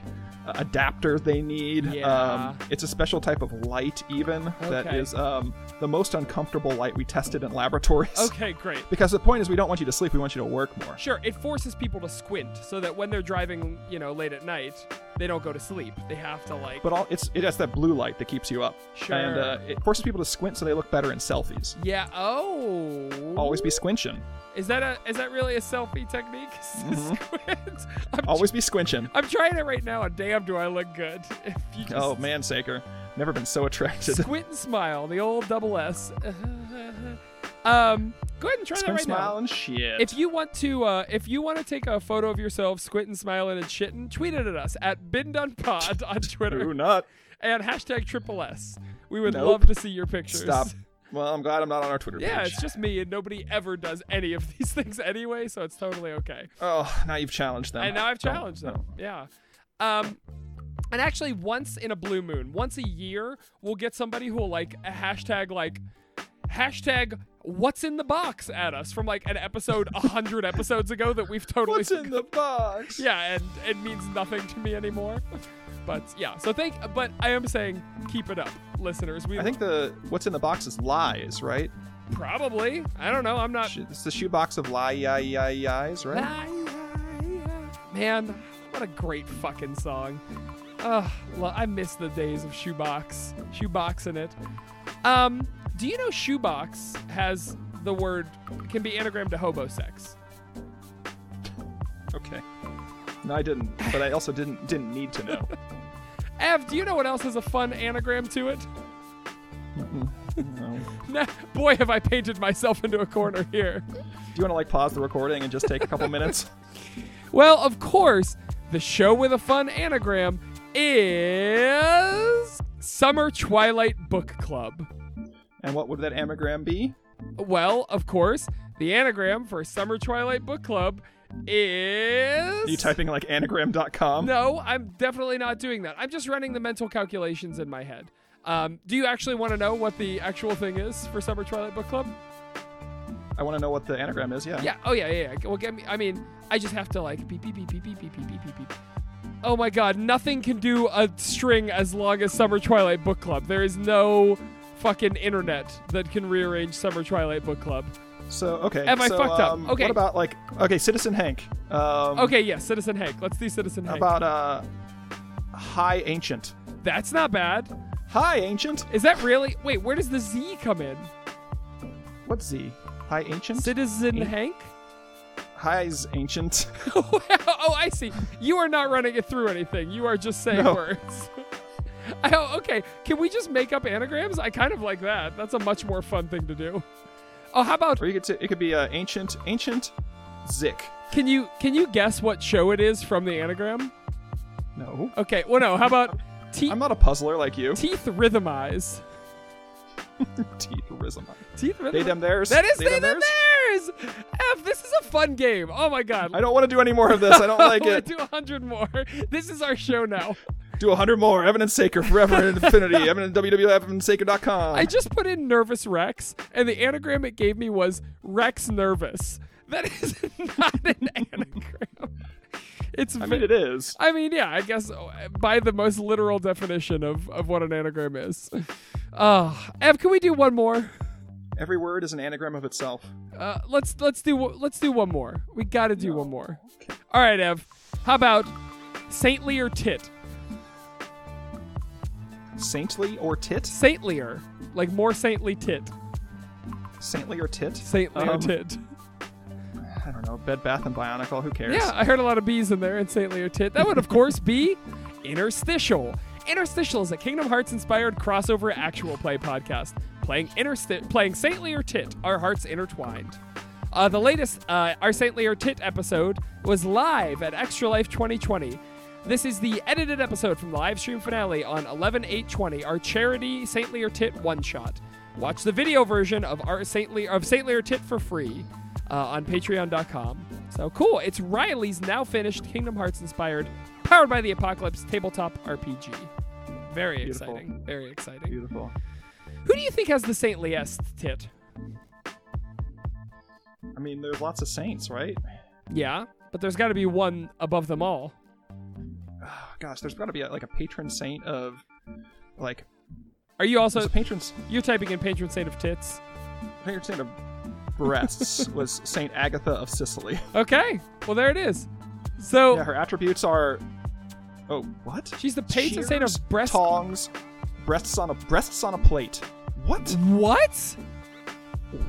[SPEAKER 2] adapters. they need.
[SPEAKER 1] Yeah.
[SPEAKER 2] Um, it's a special type of light, even that
[SPEAKER 1] Okay.
[SPEAKER 2] is um, the most uncomfortable light we tested in laboratories.
[SPEAKER 1] Okay, great.
[SPEAKER 2] Because the point is, we don't want you to sleep. We want you to work more.
[SPEAKER 1] Sure, it forces people to squint so that when they're driving, you know, late at night, they don't go to sleep. They have to like.
[SPEAKER 2] But all it's it has that blue light that keeps you up.
[SPEAKER 1] Sure.
[SPEAKER 2] And uh, it forces people to squint so they look better in selfies.
[SPEAKER 1] yeah. Oh.
[SPEAKER 2] Always be squinching.
[SPEAKER 1] Is that a is that really a selfie technique? Squint? I'm,
[SPEAKER 2] Always be squinching.
[SPEAKER 1] I'm trying it right now, and damn, do I look good? If you just
[SPEAKER 2] Oh man, Saker. Never been so attracted.
[SPEAKER 1] squint and smile, the old double S. um, go ahead and try
[SPEAKER 2] Squint,
[SPEAKER 1] that right
[SPEAKER 2] smile,
[SPEAKER 1] now.
[SPEAKER 2] and shit.
[SPEAKER 1] If you want to, uh, if you want to take a photo of yourself squinting, smiling, and shitting, tweet it at us at BeenDonePod on Twitter
[SPEAKER 2] Do not
[SPEAKER 1] and hashtag triple S. We would
[SPEAKER 2] Nope.
[SPEAKER 1] love to see your pictures.
[SPEAKER 2] stop. Well, I'm glad I'm not on our Twitter page.
[SPEAKER 1] Yeah,
[SPEAKER 2] page.
[SPEAKER 1] it's just me, and nobody ever does any of these things anyway, so it's totally okay.
[SPEAKER 2] Oh, now you've challenged them.
[SPEAKER 1] And now I've challenged
[SPEAKER 2] no.
[SPEAKER 1] them. Yeah. Um, and actually, once in a blue moon, once a year, we'll get somebody who will like a hashtag like hashtag what's in the box at us from like an episode a hundred episodes ago that we've totally
[SPEAKER 2] What's in the box?
[SPEAKER 1] yeah, and it means nothing to me anymore. But yeah, so thank. But I am saying, keep it up, listeners. We
[SPEAKER 2] I think the what's in the box is lies, right?
[SPEAKER 1] probably. I don't know. I'm not.
[SPEAKER 2] It's the shoebox of lie, yi, yi, yi's, right?
[SPEAKER 1] Man, what a great fucking song. Ugh, I miss the days of Shoebox. Shoebox in it. Um, do you know Shoebox has the word can be anagrammed to hobo sex?
[SPEAKER 2] Okay. No, I didn't, but I also didn't didn't need to know.
[SPEAKER 1] Ev, do you know what else has a fun anagram to it?
[SPEAKER 2] No.
[SPEAKER 1] Nah, boy, have I painted myself into a corner here.
[SPEAKER 2] Do you want to like pause the recording and just take a couple minutes?
[SPEAKER 1] Well, of course, the show with a fun anagram is Summer Twilight Book Club.
[SPEAKER 2] And what would that anagram be?
[SPEAKER 1] Well, of course, the anagram for Summer Twilight Book Club is.
[SPEAKER 2] Are you typing like anagram.com?
[SPEAKER 1] No, I'm definitely not doing that. I'm just running the mental calculations in my head. Um, do you actually want to know what the actual thing is for Summer Twilight Book Club?
[SPEAKER 2] I want to know what the anagram is. Yeah.
[SPEAKER 1] Yeah. Oh yeah, yeah. yeah. Well, get me. I mean, I just have to like beep beep beep beep beep beep beep beep beep beep. Oh my God! Nothing can do a string as long as Summer Twilight Book Club. There is no fucking internet that can rearrange Summer Twilight Book Club.
[SPEAKER 2] So okay.
[SPEAKER 1] Have I
[SPEAKER 2] so,
[SPEAKER 1] fucked up?
[SPEAKER 2] um,
[SPEAKER 1] Okay.
[SPEAKER 2] What about like okay, Citizen Hank? Um,
[SPEAKER 1] Okay, yes, Citizen Hank. Let's do Citizen
[SPEAKER 2] How
[SPEAKER 1] Hank.
[SPEAKER 2] about uh, High Ancient?
[SPEAKER 1] That's not bad.
[SPEAKER 2] High Ancient.
[SPEAKER 1] Is that really? Wait, where does the Z come in?
[SPEAKER 2] What's Z? High Ancient.
[SPEAKER 1] Citizen
[SPEAKER 2] An-
[SPEAKER 1] Hank?
[SPEAKER 2] High's Ancient.
[SPEAKER 1] oh, I see. You are not running it through anything. You are just saying
[SPEAKER 2] No.
[SPEAKER 1] words. oh, okay. Can we just make up anagrams? I kind of like that. That's a much more fun thing to do. Oh, how about
[SPEAKER 2] or you could say it could be uh, Ancient Ancient Zick.
[SPEAKER 1] can you can you guess what show it is from the anagram?
[SPEAKER 2] No.
[SPEAKER 1] Okay. Well, no. How about te-
[SPEAKER 2] I'm not a puzzler like you.
[SPEAKER 1] teeth rhythmize?
[SPEAKER 2] Teeth rhythmize.
[SPEAKER 1] Teeth rhythmize.
[SPEAKER 2] They them theirs.
[SPEAKER 1] That is
[SPEAKER 2] they,
[SPEAKER 1] they them theirs. F. This is a fun game. Oh my god.
[SPEAKER 2] I don't want to do any more of this. I don't like
[SPEAKER 1] I
[SPEAKER 2] it.
[SPEAKER 1] do a hundred more. This is our show now.
[SPEAKER 2] Do a hundred more. Evan and Saker forever and infinity. Evan and www.evanandsaker.com.
[SPEAKER 1] I just put in nervous Rex, and the anagram it gave me was Rex nervous. That is not an anagram. It's.
[SPEAKER 2] I mean, it is.
[SPEAKER 1] I mean, yeah. I guess uh, by the most literal definition of, of what an anagram is. Uh, Ev, can we do one more?
[SPEAKER 2] Every word is an anagram of itself.
[SPEAKER 1] Uh, let's let's do let's do one more. We got to do one more. All right, Ev. How about saintly or tit?
[SPEAKER 2] Saintly or tit?
[SPEAKER 1] Saintlier, like more saintly tit.
[SPEAKER 2] Saintly or tit?
[SPEAKER 1] Saintly or
[SPEAKER 2] Um,
[SPEAKER 1] tit.
[SPEAKER 2] I don't know. Bed Bath and Bionicle. Who cares?
[SPEAKER 1] Yeah, I heard a lot of bees in there in Saintly or Tit. That would, of course, be Interstitial. Interstitial is a Kingdom Hearts inspired crossover actual play podcast. Playing intersti- playing Saintly or Tit, our hearts intertwined. Uh, the latest, uh, our Saintly or Tit episode, was live at Extra Life 2020. This is the edited episode from the live stream finale on 11 820, our charity Saintly or Tit one shot. Watch the video version of our Saintly of Saintly or Tit for free uh, on Patreon.com. So cool! It's Riley's now finished Kingdom Hearts inspired, powered by the Apocalypse tabletop RPG. Very
[SPEAKER 2] Beautiful.
[SPEAKER 1] exciting. Very exciting.
[SPEAKER 2] Beautiful.
[SPEAKER 1] Who do you think has the saintliest tit?
[SPEAKER 2] I mean, there's lots of saints, right?
[SPEAKER 1] Yeah, but there's got to be one above them all.
[SPEAKER 2] Oh, gosh, there's got to be a, like a patron saint of like
[SPEAKER 1] Are you also
[SPEAKER 2] there's a patron s-
[SPEAKER 1] you're typing in patron saint of tits?
[SPEAKER 2] patron saint of breasts was Saint Agatha of Sicily.
[SPEAKER 1] Okay, well there it is. So
[SPEAKER 2] Yeah, her attributes are. Oh, what?
[SPEAKER 1] she's the patron saint of breasts.
[SPEAKER 2] tongs, breasts on a breasts on a plate. What?
[SPEAKER 1] What?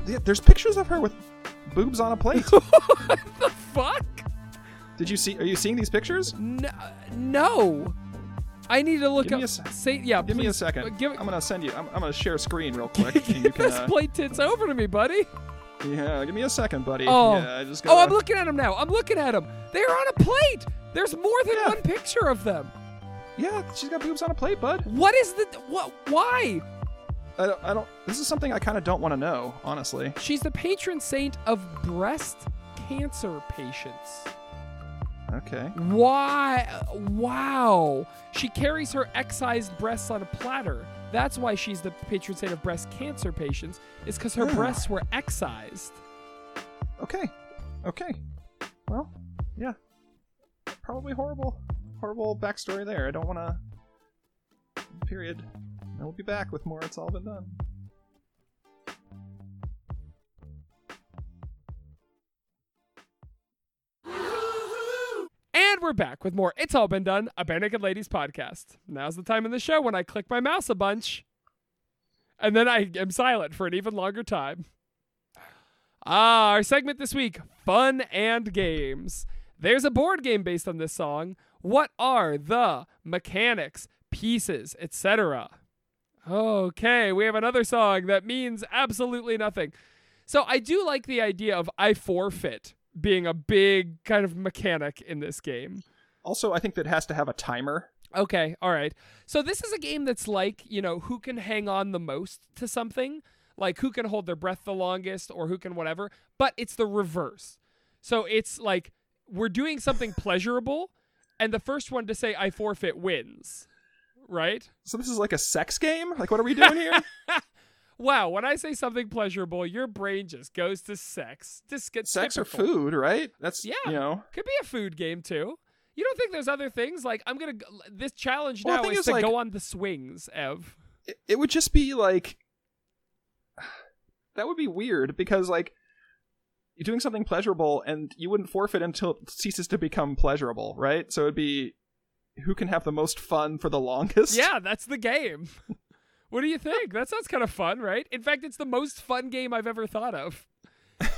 [SPEAKER 2] Yeah, There's pictures of her with boobs on a plate.
[SPEAKER 1] what the fuck?
[SPEAKER 2] Did you see? Are you seeing these pictures?
[SPEAKER 1] No, no. I need to look
[SPEAKER 2] Give me
[SPEAKER 1] up.
[SPEAKER 2] a
[SPEAKER 1] Saint, yeah,
[SPEAKER 2] Give me a second.
[SPEAKER 1] uh, Give,
[SPEAKER 2] I'm gonna send you. I'm, I'm gonna share screen real quick, and you
[SPEAKER 1] give
[SPEAKER 2] can.
[SPEAKER 1] this
[SPEAKER 2] Uh,
[SPEAKER 1] plate tits over to me, buddy.
[SPEAKER 2] yeah, give me a second, buddy.
[SPEAKER 1] Oh,
[SPEAKER 2] yeah, I just
[SPEAKER 1] oh,
[SPEAKER 2] gotta,
[SPEAKER 1] I'm looking at them now. I'm looking at them. They're on a plate. There's more than
[SPEAKER 2] Yeah.
[SPEAKER 1] one picture of them.
[SPEAKER 2] Yeah, she's got boobs on a plate, bud.
[SPEAKER 1] What is the what? Why?
[SPEAKER 2] I don't. I don't this is something I kind of don't want to know, honestly.
[SPEAKER 1] She's the patron saint of breast cancer patients.
[SPEAKER 2] Okay.
[SPEAKER 1] Why? Wow. She carries her excised breasts on a platter. That's why she's the patron saint of breast cancer patients. Is because her
[SPEAKER 2] Yeah.
[SPEAKER 1] breasts were excised.
[SPEAKER 2] Okay. Okay. Well, yeah. Probably horrible, horrible backstory there. I don't want to. Period. And we'll be back with more. It's all been done.
[SPEAKER 1] And we're back with more It's All Been Done, a Barenaked Ladies podcast. Now's the time in the show when I click my mouse a bunch. And then I am silent for an even longer time. Ah, our segment this week Fun and Games. There's a board game based on this song. What are the mechanics, pieces, etc.? Okay, we have another song that means absolutely nothing. So I do like the idea of I forfeit being a big kind of mechanic in this game.
[SPEAKER 2] Also, I think that it has to have a timer.
[SPEAKER 1] Okay, all right. So this is a game that's like, you know, who can hang on the most to something, like who can hold their breath the longest or who can whatever, but it's the reverse. So it's like we're doing something pleasurable and the first one to say I forfeit wins. Right?
[SPEAKER 2] So this is like a sex game. Like, what are we doing here?
[SPEAKER 1] Wow, when I say something pleasurable, your brain just goes to sex. Just get
[SPEAKER 2] sex or food, right? That's
[SPEAKER 1] Yeah.
[SPEAKER 2] You know.
[SPEAKER 1] Could be a food game too. You don't think there's other things like I'm gonna go, this challenge
[SPEAKER 2] Well,
[SPEAKER 1] now is,
[SPEAKER 2] is,
[SPEAKER 1] to
[SPEAKER 2] like-
[SPEAKER 1] go on the swings, Ev.
[SPEAKER 2] It, it would just be like. That would be weird because like. You're doing something pleasurable, and you wouldn't forfeit until it ceases to become pleasurable, right? So it'd be who can have the most fun for the longest.
[SPEAKER 1] Yeah, that's the game. what do you think? That sounds kind of fun, right? In fact, it's the most fun game I've ever thought of.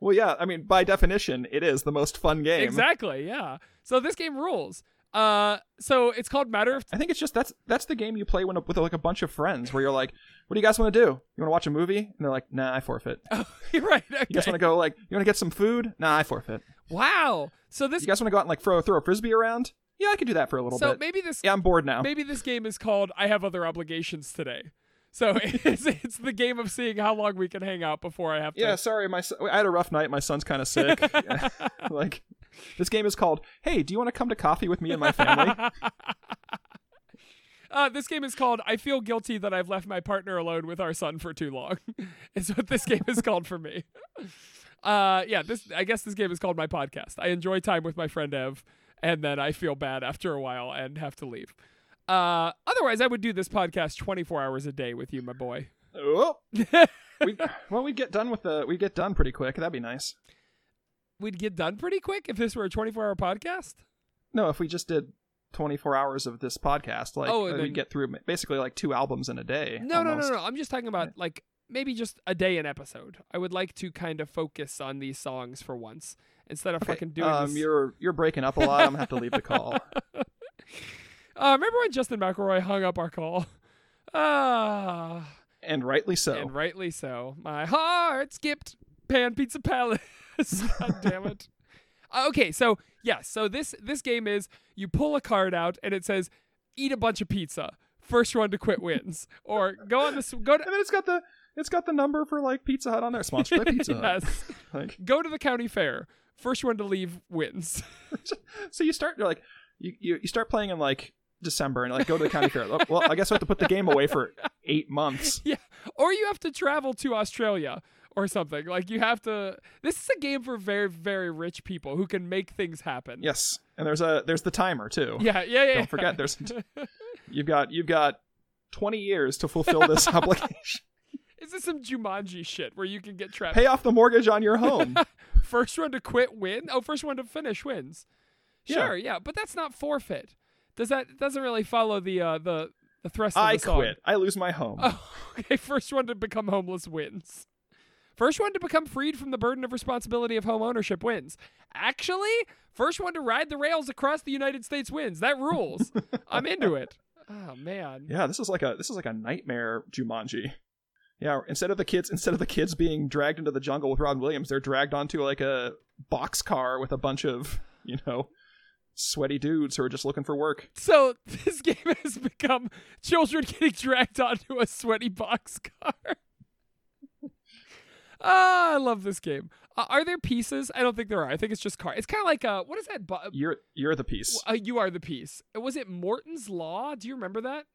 [SPEAKER 2] Well, yeah. I mean, by definition, it is the most fun game.
[SPEAKER 1] Exactly, yeah. So this game rules. Uh, so it's called Matter of.
[SPEAKER 2] I think it's just that's that's the game you play when with like a bunch of friends where you're like, "What do you guys want to do? You want to watch a movie?" And they're like, "Nah, I forfeit."
[SPEAKER 1] Oh, you're right.
[SPEAKER 2] You guys want to go like, "You want to get some food?" Nah, I forfeit.
[SPEAKER 1] Wow. So this.
[SPEAKER 2] You guys want to go out and like throw throw a frisbee around? Yeah, I could do that for a little
[SPEAKER 1] So
[SPEAKER 2] bit.
[SPEAKER 1] maybe this.
[SPEAKER 2] yeah, I'm bored now.
[SPEAKER 1] Maybe this game is called I have other obligations today. So it's it's the game of seeing how long we can hang out before I have to.
[SPEAKER 2] Yeah, sorry, my son, I had a rough night. My son's kind of sick. like, this game is called "Hey, do you want to come to coffee with me and my family?"
[SPEAKER 1] Uh, this game is called I Feel Guilty That I've Left My Partner Alone with Our Son for Too Long. is what this game is called for me. Uh, yeah, this I guess this game is called my podcast. I enjoy time with my friend Ev, and then I feel bad after a while and have to leave. Uh, otherwise, I would do this podcast 24 hours a day with you, my boy.
[SPEAKER 2] oh, we, well, we'd get done with the we get done pretty quick. That'd be nice.
[SPEAKER 1] We'd get done pretty quick if this were a 24 hour podcast.
[SPEAKER 2] No, if we just did 24 hours of this podcast, like
[SPEAKER 1] Oh,
[SPEAKER 2] uh,
[SPEAKER 1] then-
[SPEAKER 2] we'd get through basically like two albums in a day.
[SPEAKER 1] No, no, no, no. I'm just talking about like maybe just a day an episode. I would like to kind of focus on these songs for once instead of
[SPEAKER 2] Okay,
[SPEAKER 1] fucking doing
[SPEAKER 2] um,
[SPEAKER 1] this.
[SPEAKER 2] you're you're breaking up a lot. I'm gonna have to leave the call.
[SPEAKER 1] Uh, remember when Justin McElroy hung up our call? Ah,
[SPEAKER 2] and rightly so.
[SPEAKER 1] and rightly so. My heart skipped Pan Pizza Palace. God damn it. Uh, okay, so yes, so this this game is you pull a card out and it says eat a bunch of pizza. First one to quit wins, or go on this go to
[SPEAKER 2] and then it's got the it's got the number for like Pizza Hut on there, sponsored by Pizza Hut.
[SPEAKER 1] yes,
[SPEAKER 2] Like,
[SPEAKER 1] go to the county fair. First one to leave wins.
[SPEAKER 2] so you start you're like you, you you start playing in like December and like go to the county fair. Well, I guess I have to put the game away for eight months.
[SPEAKER 1] yeah, or you have to travel to Australia or something. Like you have to. This is a game for very very rich people who can make things happen.
[SPEAKER 2] Yes, and there's a there's the timer too.
[SPEAKER 1] Yeah. Yeah. Yeah.
[SPEAKER 2] Don't forget, there's you've got you've got 20 years to fulfill this obligation.
[SPEAKER 1] Is some Jumanji shit where you can get trapped?
[SPEAKER 2] Pay off the mortgage on your home.
[SPEAKER 1] First one to quit win. Oh, first one to finish wins.
[SPEAKER 2] Yeah.
[SPEAKER 1] Sure, yeah, but that's not forfeit. Does that doesn't really follow the uh the the thrust of
[SPEAKER 2] I
[SPEAKER 1] the song?
[SPEAKER 2] quit. I lose my home.
[SPEAKER 1] Oh, okay. First one to become homeless wins. First one to become freed from the burden of responsibility of home ownership wins. Actually, first one to ride the rails across the United States wins. That rules. I'm into it. Oh man.
[SPEAKER 2] Yeah, this is like a this is like a nightmare Jumanji. Yeah, instead of the kids instead of the kids being dragged into the jungle with Robin Williams, they're dragged onto like a box car with a bunch of, you know, sweaty dudes who are just looking for work.
[SPEAKER 1] So this game has become children getting dragged onto a sweaty box car. Ah, I love this game. Uh, are there pieces? I don't think there are. I think it's just car. It's kind of like uh, what is that? Bu-
[SPEAKER 2] You're you're the piece.
[SPEAKER 1] uh, you are the piece. Was it Morton's Law? Do you remember that?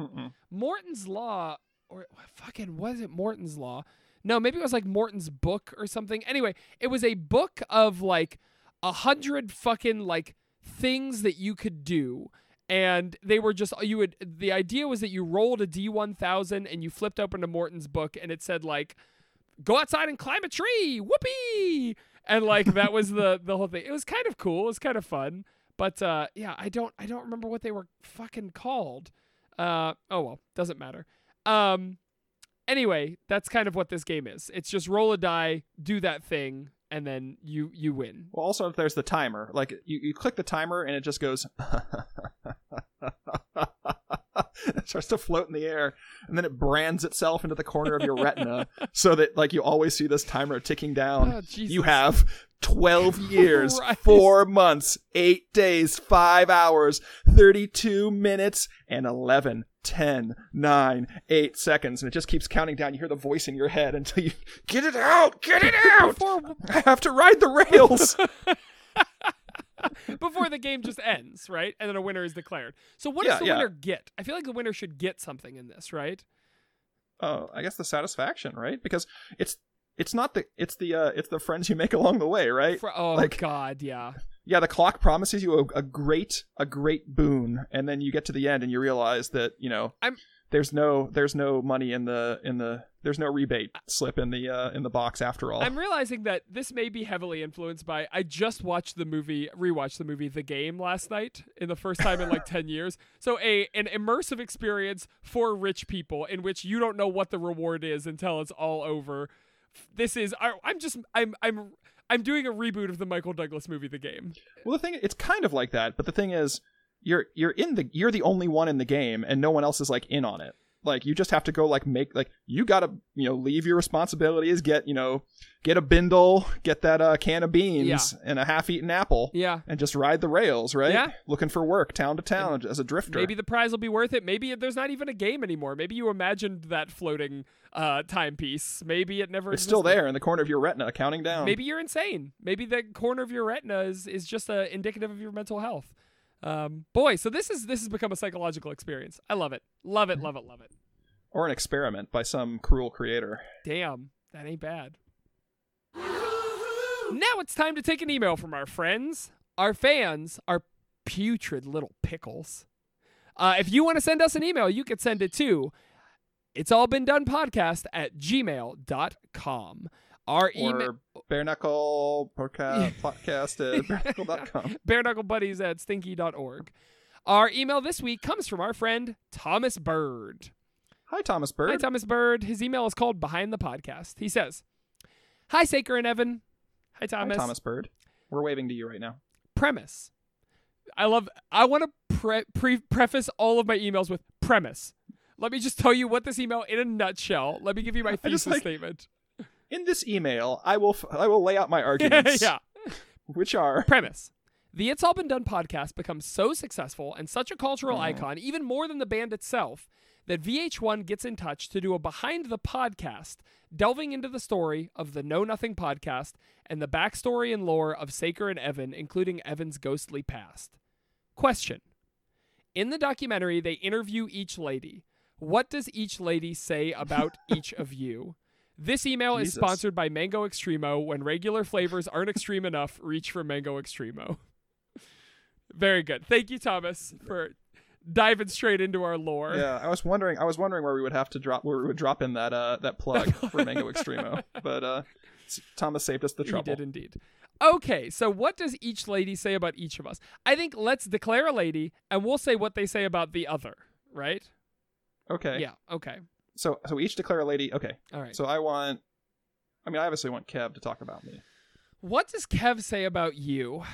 [SPEAKER 2] Mm-mm.
[SPEAKER 1] Morton's Law, or fucking was it Morton's Law? No, maybe it was like Morton's book or something. Anyway, it was a book of like a hundred fucking like things that you could do. And they were just you would the idea was that you rolled a D one thousand and you flipped open to Morton's book and it said like go outside and climb a tree, whoopee, and like that was the the whole thing. It was kind of cool. It was kind of fun, but uh, yeah, I don't I don't remember what they were fucking called. Uh, oh well, doesn't matter. Um, anyway, that's kind of what this game is. It's just roll a die, do that thing, and then you you win.
[SPEAKER 2] Well, also if there's the timer. Like you, you click the timer and it just goes. it starts to float in the air, and then it brands itself into the corner of your retina, so that like you always see this timer ticking down.
[SPEAKER 1] Oh,
[SPEAKER 2] you have 12 years,
[SPEAKER 1] Christ.
[SPEAKER 2] 4 months, 8 days, 5 hours, 32 minutes, and 11, 10, 9, 8 seconds. And it just keeps counting down. You hear the voice in your head until you get it out, get it out.
[SPEAKER 1] Before
[SPEAKER 2] I have to ride the rails.
[SPEAKER 1] before the game just ends, right? And then a winner is declared. So what does the
[SPEAKER 2] yeah.
[SPEAKER 1] winner get? I feel like the winner should get something in this, right?
[SPEAKER 2] oh, I guess the satisfaction, right? Because it's it's not the it's the uh it's the friends you make along the way, right?
[SPEAKER 1] For, oh
[SPEAKER 2] Like-
[SPEAKER 1] God, yeah.
[SPEAKER 2] yeah, the clock promises you a, a great a great boon, and then you get to the end and you realize that you know
[SPEAKER 1] I'm-
[SPEAKER 2] there's no there's no money in the in the there's no rebate slip in the uh, in the box after all.
[SPEAKER 1] I'm realizing that this may be heavily influenced by. I just watched the movie, rewatched the movie The Game last night in the first time in like 10 years. So, a an immersive experience for rich people in which you don't know what the reward is until it's all over. This is. I- I'm just. I'm. I'm. I'm doing a reboot of the Michael Douglas movie, The Game.
[SPEAKER 2] well, the thing it's kind of like that, but the thing is, you're you're in the you're the only one in the game, and no one else is like in on it. Like you just have to go like make like you gotta you know leave your responsibilities, get you know get a bindle, get that uh, can of beans and a half-eaten apple,
[SPEAKER 1] Yeah.
[SPEAKER 2] and just ride the rails, right?
[SPEAKER 1] Yeah.
[SPEAKER 2] Looking for work, town to town as a drifter.
[SPEAKER 1] Maybe the prize will be worth it. Maybe there's not even a game anymore. Maybe you imagined that floating uh, timepiece. Maybe it never.
[SPEAKER 2] it's still there in the corner of your retina, counting down.
[SPEAKER 1] Maybe you're insane. Maybe the corner of your retina is, is just uh, indicative of your mental health. Um, boy, so this is this has become a psychological experience. I love it. Love it. Love it. Love it.
[SPEAKER 2] or an experiment by some cruel creator.
[SPEAKER 1] Damn, that ain't bad. Now it's time to take an email from our friends, our fans, our putrid little pickles. Uh, if you want to send us an email, you can send it to it's all been done podcast at gmail.com. Our email
[SPEAKER 2] Or bare knuckle podca- podcast at bareknuckle.com.
[SPEAKER 1] bare knuckle buddies at stinky.org. Our email this week comes from our friend Thomas Bird.
[SPEAKER 2] Hi, Thomas Bird.
[SPEAKER 1] Hi, Thomas Bird. His email is called Behind the Podcast. He says, Hi, Saker and Evan. Hi, Thomas.
[SPEAKER 2] Hi,
[SPEAKER 1] Thomas.
[SPEAKER 2] Thomas Bird. We're waving to you right now.
[SPEAKER 1] Premise. I love, I want to pre- pre- preface all of my emails with premise. Let me just tell you what this email in a nutshell. Let me give you my thesis
[SPEAKER 2] like-
[SPEAKER 1] statement.
[SPEAKER 2] In this email, I will f- I will lay out my arguments,
[SPEAKER 1] yeah.
[SPEAKER 2] which are
[SPEAKER 1] Premise. The It's All Been Done podcast becomes so successful and such a cultural
[SPEAKER 2] Mm.
[SPEAKER 1] icon, even more than the band itself, that VH1 gets in touch to do a behind the podcast, delving into the story of the Know Nothing podcast and the backstory and lore of Saker and Evan, including Evan's ghostly past. Question In the documentary, they interview each lady. What does each lady say about each of you? This email is sponsored by Mango Extremo. When regular flavors aren't extreme enough, reach for Mango Extremo. Very good. Thank you, Thomas, for diving straight into our lore.
[SPEAKER 2] Yeah, I was wondering. I was wondering where we would have to drop where we would drop in that uh that plug for Mango Extremo, but uh, Thomas saved us the trouble.
[SPEAKER 1] He did indeed. Okay, so what does each lady say about each of us? I think let's declare a lady and we'll say what they say about the other, right?
[SPEAKER 2] Okay.
[SPEAKER 1] Yeah, okay.
[SPEAKER 2] So so we each declare a lady. Okay.
[SPEAKER 1] All right.
[SPEAKER 2] So I want. I mean, I obviously want Kev to talk about me.
[SPEAKER 1] What does Kev say about you?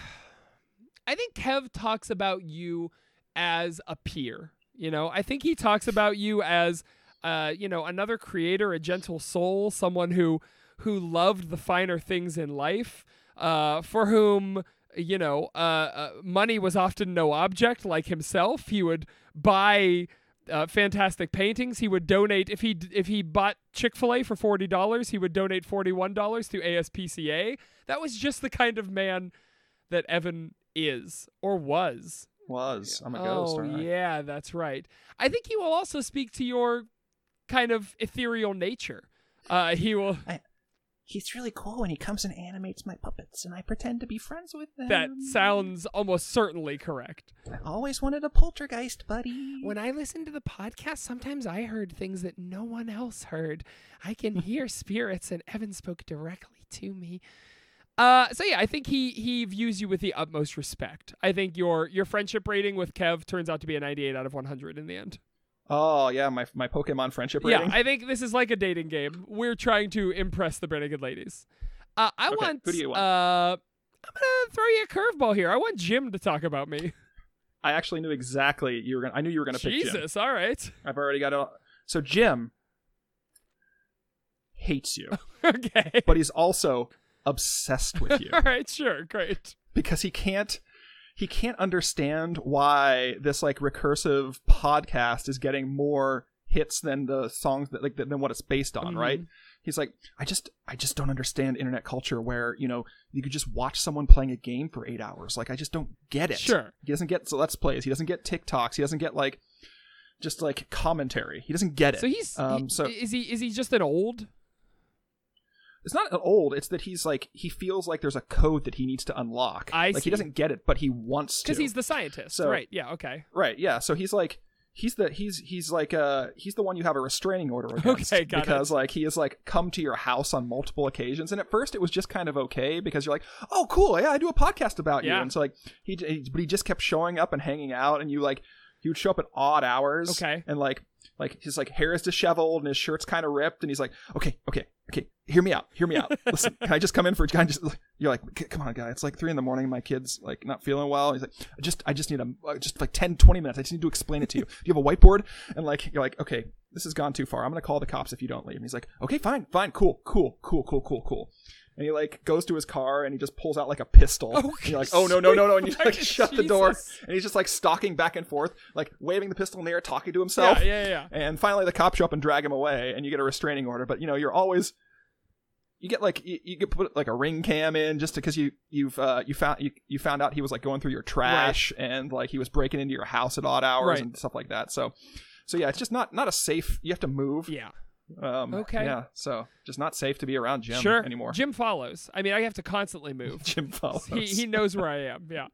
[SPEAKER 1] I think Kev talks about you as a peer. You know, I think he talks about you as, uh, you know, another creator, a gentle soul, someone who who loved the finer things in life, uh, for whom you know, uh, uh, money was often no object. Like himself, he would buy uh, fantastic paintings. He would donate if he if he bought Chick Fil A for forty dollars, he would donate forty one dollars to ASPCA. That was just the kind of man that Evan is or was.
[SPEAKER 2] Was I'm a
[SPEAKER 1] oh
[SPEAKER 2] ghost. aren't I?
[SPEAKER 1] yeah, that's right. I think he will also speak to your kind of ethereal nature. Uh, he will.
[SPEAKER 6] He's really cool when he comes and animates my puppets, and I pretend to be friends with them.
[SPEAKER 1] That sounds almost certainly correct.
[SPEAKER 6] I always wanted a poltergeist, buddy.
[SPEAKER 1] When I listen to the podcast, sometimes I heard things that no one else heard. I can hear spirits, and Evan spoke directly to me. Uh, so yeah, I think he he views you with the utmost respect. I think your your friendship rating with Kev turns out to be a 98 out of 100 in the end.
[SPEAKER 2] Oh yeah, my my Pokemon friendship rating.
[SPEAKER 1] Yeah, I think this is like a dating game. We're trying to impress the Renegade ladies. Uh, I
[SPEAKER 2] Okay,
[SPEAKER 1] want.
[SPEAKER 2] who do you want?
[SPEAKER 1] Uh, I'm gonna throw you a curveball here. I want Jim to talk about me.
[SPEAKER 2] I actually knew exactly you were gonna. I knew you were gonna pick Jim.
[SPEAKER 1] Jesus, all right,
[SPEAKER 2] I've already got it. So Jim hates you,
[SPEAKER 1] okay,
[SPEAKER 2] but he's also obsessed with you
[SPEAKER 1] all right, sure, great.
[SPEAKER 2] because he can't he can't understand why this like recursive podcast is getting more hits than the songs that like than what it's based on,
[SPEAKER 1] Mhm.
[SPEAKER 2] right? He's like, I just I just don't understand internet culture where, you know, you could just watch someone playing a game for 8 hours. Like I just don't get it.
[SPEAKER 1] Sure.
[SPEAKER 2] He doesn't get so let's plays. He doesn't get TikToks. He doesn't get like just like commentary. He doesn't get it.
[SPEAKER 1] So he's
[SPEAKER 2] um
[SPEAKER 1] he-
[SPEAKER 2] so
[SPEAKER 1] is he is he just an old?
[SPEAKER 2] It's not old. It's that he's like he feels like there's a code that he needs to unlock.
[SPEAKER 1] I
[SPEAKER 2] like
[SPEAKER 1] see.
[SPEAKER 2] he doesn't get it, but he wants to.
[SPEAKER 1] Because he's the scientist,
[SPEAKER 2] So-
[SPEAKER 1] right? Yeah, okay.
[SPEAKER 2] right. Yeah. So he's like he's the he's he's like uh he's the one you have a restraining order against
[SPEAKER 1] Okay,
[SPEAKER 2] because
[SPEAKER 1] it.
[SPEAKER 2] like he has like come to your house on multiple occasions and at first it was just kind of okay because you're like oh cool yeah I do a podcast about you and so like he, he but he just kept showing up and hanging out and you like he would show up at odd hours
[SPEAKER 1] Okay.
[SPEAKER 2] and like like his like hair is disheveled and his shirt's kind of ripped and he's like okay okay okay hear me out hear me out. Listen can i just come in for kind of just you're like come on guy it's like three in the morning my kid's like not feeling well. He's like I just i just need a uh, just like 10 20 minutes i just need to explain it to you. Do you have a whiteboard? And like you're like okay this has gone too far i'm gonna call the cops if you don't leave. And he's like okay fine fine cool cool cool cool cool cool and he like goes to his car and he just pulls out like a pistol. and you're like, oh no no no no, and you like shut the door, and he's just like stalking back and forth, like waving the pistol in the air, talking to himself.
[SPEAKER 1] Yeah, yeah, yeah.
[SPEAKER 2] And finally, the cops show up and drag him away, and you get a restraining order. But you know, you're always you get like you, you get put like a ring cam in just because you you've uh, you found you, you found out he was like going through your trash and like he was breaking into your house at odd hours
[SPEAKER 1] Right.
[SPEAKER 2] and stuff like that. So so yeah, it's just not not a safe. You have to move.
[SPEAKER 1] Yeah.
[SPEAKER 2] Um,
[SPEAKER 1] Okay.
[SPEAKER 2] Yeah. So just not safe to be around Jim
[SPEAKER 1] sure.
[SPEAKER 2] anymore.
[SPEAKER 1] Jim follows. I mean, I have to constantly move.
[SPEAKER 2] Jim follows.
[SPEAKER 1] he he knows where I am. Yeah.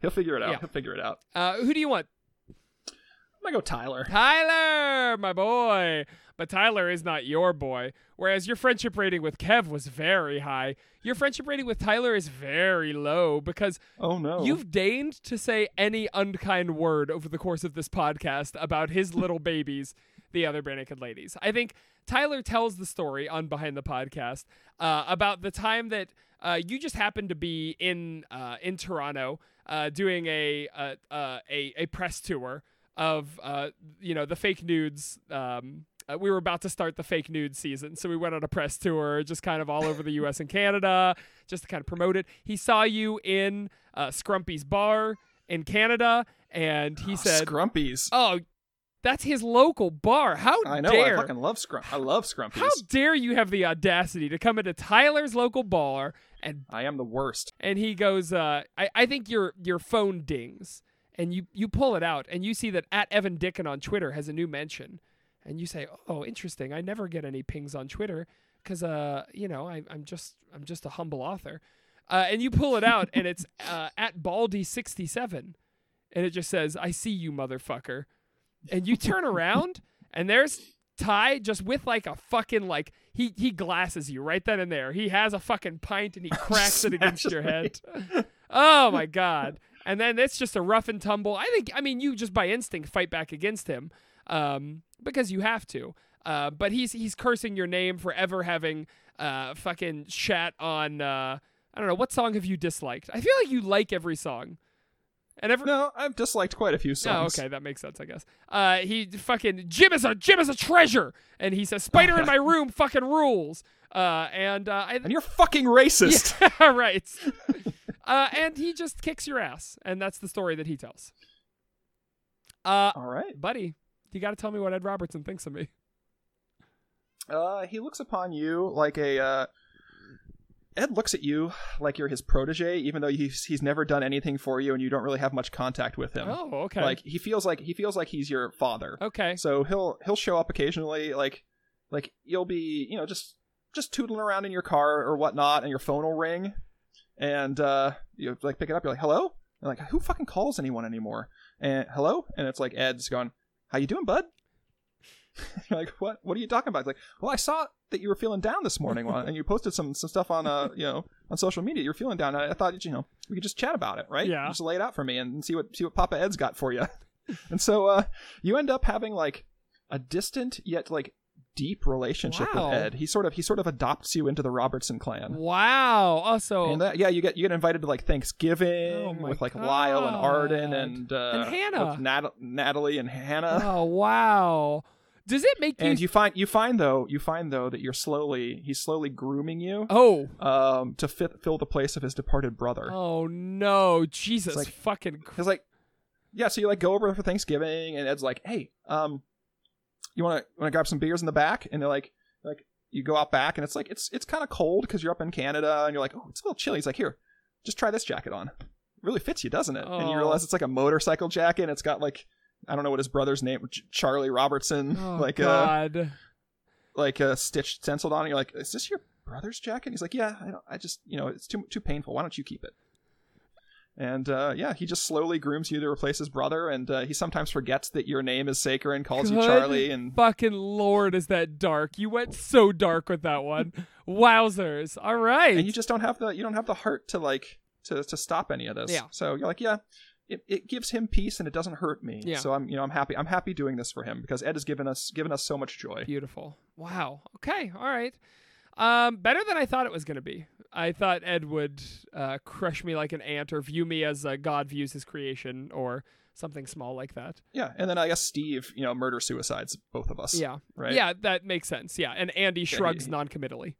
[SPEAKER 2] He'll figure it out.
[SPEAKER 1] Yeah.
[SPEAKER 2] He'll figure it out.
[SPEAKER 1] Uh, who do you want?
[SPEAKER 2] I'm gonna go Tyler.
[SPEAKER 1] Tyler, my boy. But Tyler is not your boy. Whereas your friendship rating with Kev was very high. Your friendship rating with Tyler is very low because
[SPEAKER 2] Oh no.
[SPEAKER 1] you've deigned to say any unkind word over the course of this podcast about his little babies, the other naked ladies. I think Tyler tells the story on Behind the Podcast uh, about the time that uh, you just happened to be in uh, in Toronto uh, doing a, uh uh, a a press tour of uh, you know the fake nudes. Um, uh, we were about to start the fake nude season, so we went on a press tour, just kind of all over the U.S. and Canada, just to kind of promote it. He saw you in uh, Scrumpy's bar in Canada, and he said,
[SPEAKER 2] Scrumpies.
[SPEAKER 1] "Oh, that's his local bar. How dare
[SPEAKER 2] I know.
[SPEAKER 1] dare
[SPEAKER 2] I fucking love scrum. I love Scrumpies.
[SPEAKER 1] how dare you have the audacity to come into Tyler's local bar and
[SPEAKER 2] I am the worst.
[SPEAKER 1] and he goes, uh, I, I think your your phone dings and you you pull it out and you see that at Evan Dickon on Twitter has a new mention and you say, oh, interesting. I never get any pings on Twitter. because uh, you know, I, I'm just I'm just a humble author. Uh, and you pull it out, and it's uh, at Baldy sixty seven, and it just says, "I see you, motherfucker." And you turn around, and there's Ty just with like a fucking like he he glasses you right then and there. He has a fucking pint and he cracks it against your head. oh my god! And then it's just a rough and tumble. I think I mean you just by instinct fight back against him um, because you have to. Uh, but he's he's cursing your name for ever having uh, fucking chat on. Uh, I don't know what song have you disliked. I feel like you like every song, and every
[SPEAKER 2] No, I've disliked quite a few songs.
[SPEAKER 1] Oh, okay, that makes sense, I guess. Uh, he fucking Jim is a Jim is a treasure, and he says spider in my room fucking rules. Uh, and uh, I,
[SPEAKER 2] And you're fucking racist.
[SPEAKER 1] yeah, right. uh, and he just kicks your ass, and that's the story that he tells. Uh,
[SPEAKER 2] All right.
[SPEAKER 1] buddy, you got to tell me what Ed Robertson thinks of me.
[SPEAKER 2] Uh, he looks upon you like a. Uh, Ed looks at you like you're his protege, even though he's he's never done anything for you, and you don't really have much contact with him.
[SPEAKER 1] Oh, okay.
[SPEAKER 2] Like he feels like he feels like he's your father.
[SPEAKER 1] okay.
[SPEAKER 2] So he'll he'll show up occasionally, like like you'll be you know just just tootling around in your car or whatnot, and your phone will ring, and uh, you like pick it up. You're like, hello, and like who fucking calls anyone anymore? And hello, and it's like Ed's going, how you doing, bud? You're like what? What are you talking about? It's like, well, I saw that you were feeling down this morning, and you posted some some stuff on uh you know on social media. You're feeling down. I, I thought you know we could just chat about it, right?
[SPEAKER 1] Yeah.
[SPEAKER 2] Just lay it out for me and see what see what Papa Ed's got for you. and so uh you end up having like a distant yet like deep relationship
[SPEAKER 1] Wow.
[SPEAKER 2] with Ed. He sort of he sort of adopts you into the Robertson clan.
[SPEAKER 1] Wow. Also,
[SPEAKER 2] And that, yeah, you get you get invited to like Thanksgiving
[SPEAKER 1] Oh
[SPEAKER 2] with like Lyle and Arden and uh,
[SPEAKER 1] And Hannah.
[SPEAKER 2] Nat- Natalie and Hannah.
[SPEAKER 1] oh wow. Does it make you?
[SPEAKER 2] And you find you find though you find though that you're slowly he's slowly grooming you
[SPEAKER 1] oh.
[SPEAKER 2] um to fit, fill the place of his departed brother.
[SPEAKER 1] Oh no, Jesus
[SPEAKER 2] like-
[SPEAKER 1] fucking
[SPEAKER 2] Cause like, yeah, so you like go over for Thanksgiving, and Ed's like, "Hey, um, you want to want to grab some beers in the back?" And they're like, like you go out back, and it's like it's it's kind of cold because you're up in Canada, and you're like, "Oh, it's a little chilly." He's like, "Here, just try this jacket on. really fits you, doesn't it?" And you
[SPEAKER 1] Oh.
[SPEAKER 2] realize it's like a motorcycle jacket. And it's got like I don't know what his brother's name, Charlie Robertson,
[SPEAKER 1] Oh
[SPEAKER 2] like uh
[SPEAKER 1] God.
[SPEAKER 2] like a stitched stenciled on. And you're like, "Is this your brother's jacket?" And he's like, "Yeah, I don't. I just you know it's too too painful. Why don't you keep it?" And uh, yeah, he just slowly grooms you to replace his brother, and uh, he sometimes forgets that your name is Saker and calls you Charlie. And
[SPEAKER 1] fucking lord, is that dark? You went so dark with that one. Wowzers! All right.
[SPEAKER 2] and you just don't have the you don't have the heart to like to to stop any of this.
[SPEAKER 1] Yeah.
[SPEAKER 2] So you're like, yeah, it, it gives him peace and it doesn't hurt me.
[SPEAKER 1] Yeah.
[SPEAKER 2] So I'm you know I'm happy I'm happy doing this for him because Ed has given us given us so much joy.
[SPEAKER 1] Beautiful. Wow. Okay. All right. Um, better than I thought it was going to be. I thought Ed would uh, crush me like an ant or view me as uh, God views his creation or something small like that.
[SPEAKER 2] Yeah. And then I guess Steve, you know, murder suicides both of us.
[SPEAKER 1] Yeah.
[SPEAKER 2] Right.
[SPEAKER 1] Yeah, that makes sense. Yeah. And Andy shrugs
[SPEAKER 2] he-
[SPEAKER 1] non-committally.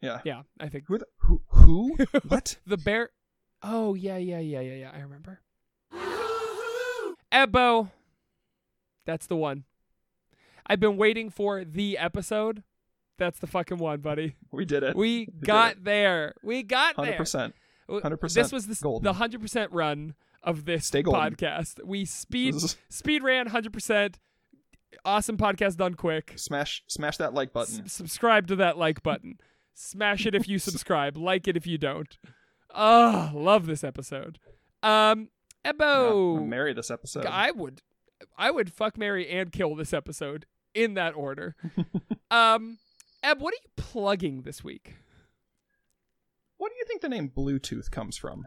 [SPEAKER 2] Yeah.
[SPEAKER 1] Yeah, I think
[SPEAKER 2] Who? The, who? Who? what?
[SPEAKER 1] the bear. Oh yeah, yeah, yeah, yeah, yeah. I remember. Ebo. That's the one. I've been waiting for the episode. That's the fucking one, buddy.
[SPEAKER 2] We did it.
[SPEAKER 1] We
[SPEAKER 2] did
[SPEAKER 1] got
[SPEAKER 2] it.
[SPEAKER 1] there. We got
[SPEAKER 2] Hundred
[SPEAKER 1] there.
[SPEAKER 2] percent.
[SPEAKER 1] W-
[SPEAKER 2] 100%
[SPEAKER 1] This was the,
[SPEAKER 2] golden.
[SPEAKER 1] the hundred percent run of this podcast. We speed speed ran hundred percent. Awesome podcast done quick.
[SPEAKER 2] Smash smash that like button.
[SPEAKER 1] S- subscribe to that like button. Smash it if you subscribe. like it if you don't. Oh, love this episode. Um, Ebo,
[SPEAKER 2] I'm marry this episode.
[SPEAKER 1] I would, I would fuck, marry, and kill this episode in that order. um, Eb, what are you plugging this week?
[SPEAKER 2] What do you think the name Bluetooth comes from?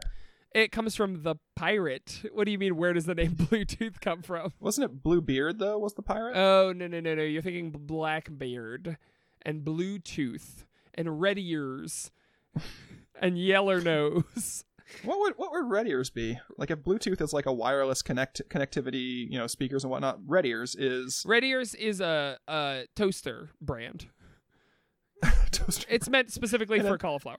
[SPEAKER 1] It comes from the pirate. What do you mean? Where does the name Bluetooth come from?
[SPEAKER 2] Wasn't it Bluebeard though? Was the pirate?
[SPEAKER 1] Oh no no no no! You're thinking Blackbeard and Bluetooth and Red Ears and Yeller Nose.
[SPEAKER 2] What would what would Red Ears be? Like if Bluetooth is like a wireless connect connectivity, you know, speakers and whatnot. Red Ears is
[SPEAKER 1] Red Ears is a, a toaster brand.
[SPEAKER 2] toaster.
[SPEAKER 1] It's meant specifically
[SPEAKER 2] And
[SPEAKER 1] for
[SPEAKER 2] then-
[SPEAKER 1] cauliflower.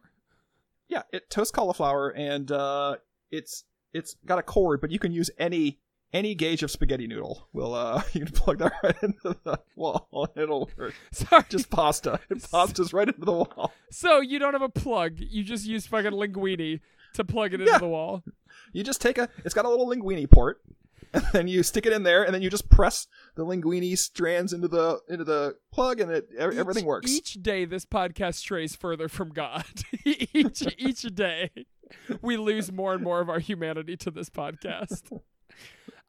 [SPEAKER 2] yeah, it toasts cauliflower and uh, it's it's got a cord, but you can use any any gauge of spaghetti noodle. Will uh, you can plug that right into the wall and it'll work.
[SPEAKER 1] Sorry.
[SPEAKER 2] Just pasta. It pasta's right into the wall.
[SPEAKER 1] so you don't have a plug. You just use fucking linguine to plug it into
[SPEAKER 2] Yeah.
[SPEAKER 1] the wall.
[SPEAKER 2] You just take a. It's got a little linguini port, and then you stick it in there, and then you just press the linguine strands into the into the plug, and it e- everything works.
[SPEAKER 1] Each day, this podcast strays further from God. each each day, we lose more and more of our humanity to this podcast.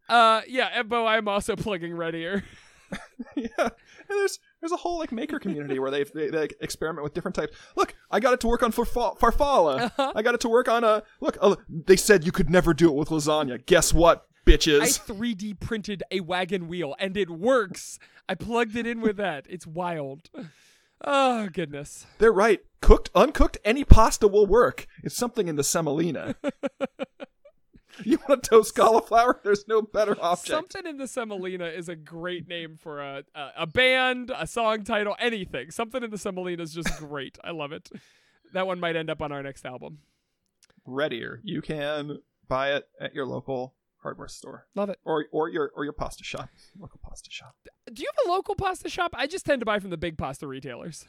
[SPEAKER 1] Uh, yeah, Ebbo, I'm also plugging Red Ear.
[SPEAKER 2] yeah, and there's there's a whole like maker community where they they, they experiment with different types. Look, I got it to work on farfa- farfalla.
[SPEAKER 1] Uh-huh.
[SPEAKER 2] I got it to work on a look. Uh, they said you could never do it with lasagna. Guess what, bitches?
[SPEAKER 1] I
[SPEAKER 2] bitches?
[SPEAKER 1] 3D printed a wagon wheel, and it works. I plugged it in with that. It's wild. Oh goodness.
[SPEAKER 2] They're right. Cooked, uncooked, any pasta will work. It's something in the semolina. you want to toast cauliflower? There's no better object.
[SPEAKER 1] Something in the Semolina is a great name for a, a a band, a song title, anything. Something in the Semolina is just great. I love it. That one might end up on our next album.
[SPEAKER 2] Readier. You can buy it at your local hardware store
[SPEAKER 1] Love it.
[SPEAKER 2] or or your or your pasta shop, local pasta shop.
[SPEAKER 1] Do you have a local pasta shop? I just tend to buy from the big pasta retailers.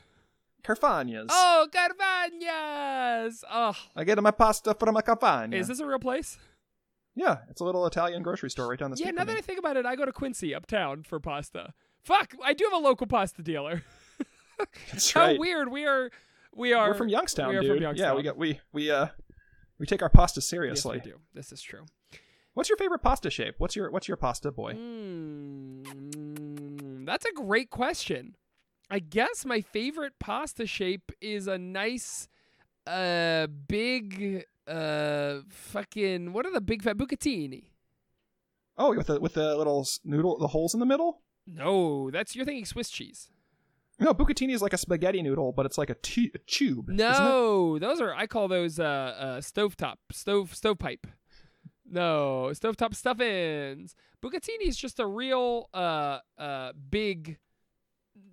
[SPEAKER 2] Carfagna's.
[SPEAKER 1] Oh, Carfagnas! Oh,
[SPEAKER 2] I get my pasta from a Carfagna.
[SPEAKER 1] is this a real place?
[SPEAKER 2] Yeah, it's a little Italian grocery store right down the street.
[SPEAKER 1] Yeah, now that. I think about it, I go to Quincy uptown for pasta. Fuck, I do have a local pasta dealer.
[SPEAKER 2] That's
[SPEAKER 1] How
[SPEAKER 2] right.
[SPEAKER 1] weird we are. We are.
[SPEAKER 2] We're from Youngstown,
[SPEAKER 1] we are
[SPEAKER 2] dude.
[SPEAKER 1] from
[SPEAKER 2] Yeah, we got we we uh we take our pasta
[SPEAKER 1] Yes,
[SPEAKER 2] seriously.
[SPEAKER 1] we do. This is true.
[SPEAKER 2] What's your favorite pasta shape? What's your what's your pasta boy?
[SPEAKER 1] Mm, that's a great question. I guess my favorite pasta shape is a nice, uh, big, uh, fucking. What are the big fat bucatini?
[SPEAKER 2] Oh, with the with the little noodle, the holes in the middle.
[SPEAKER 1] No, that's you're thinking Swiss cheese.
[SPEAKER 2] No, bucatini is like a spaghetti noodle, but it's like a, tu- a tube.
[SPEAKER 1] No, those are I call those uh, uh stovetop stove stovepipe. No, stovetop stuffins. Bucatini is just a real uh uh big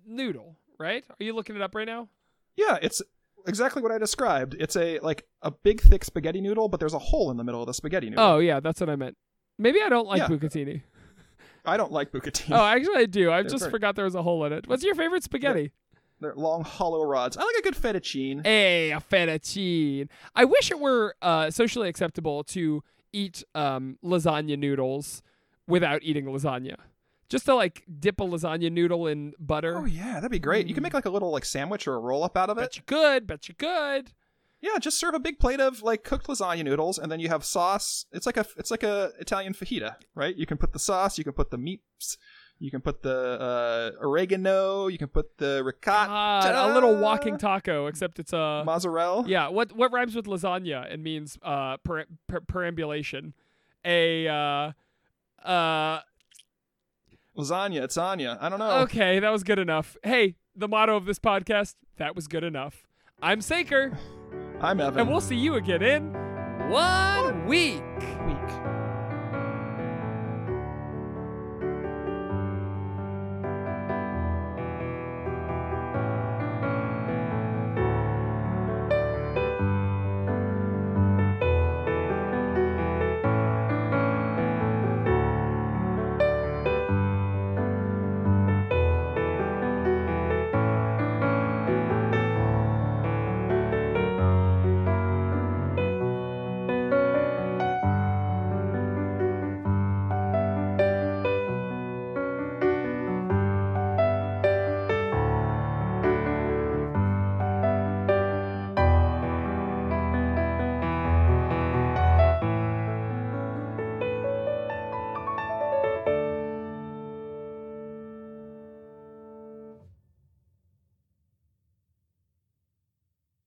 [SPEAKER 1] noodle, right? Are you looking it up right now?
[SPEAKER 2] Yeah, it's exactly what I described. It's a like a big thick spaghetti noodle, but there's a hole in the middle of the spaghetti noodle.
[SPEAKER 1] Oh yeah, that's what I meant. Maybe I don't like
[SPEAKER 2] Yeah.
[SPEAKER 1] bucatini.
[SPEAKER 2] I don't like bucatini.
[SPEAKER 1] Oh, actually I do. I
[SPEAKER 2] They're
[SPEAKER 1] just forgot there was a hole in it. What's your favorite spaghetti?
[SPEAKER 2] They're long hollow rods. I like a good fettuccine.
[SPEAKER 1] Hey, a fettuccine. I wish it were uh, socially acceptable to eat um, lasagna noodles without eating lasagna. Just to like dip a lasagna noodle in butter.
[SPEAKER 2] Oh yeah, that'd be great. You can make like a little like sandwich or a roll up out of it.
[SPEAKER 1] Bet you could. Bet you could.
[SPEAKER 2] Yeah, just serve a big plate of like cooked lasagna noodles, and then you have sauce. It's like a it's like a Italian fajita, right? You can put the sauce, you can put the meats, you can put the uh, oregano, you can put the ricotta,
[SPEAKER 1] a little walking taco, except it's a
[SPEAKER 2] mozzarella.
[SPEAKER 1] yeah. What what rhymes with lasagna and means uh per, per, perambulation? A uh uh
[SPEAKER 2] lasagna. It's Anya. I don't know.
[SPEAKER 1] Okay, that was good enough. Hey, the motto of this podcast, that was good enough. I'm Saker,
[SPEAKER 2] I'm Evan.
[SPEAKER 1] and we'll see you again in one week.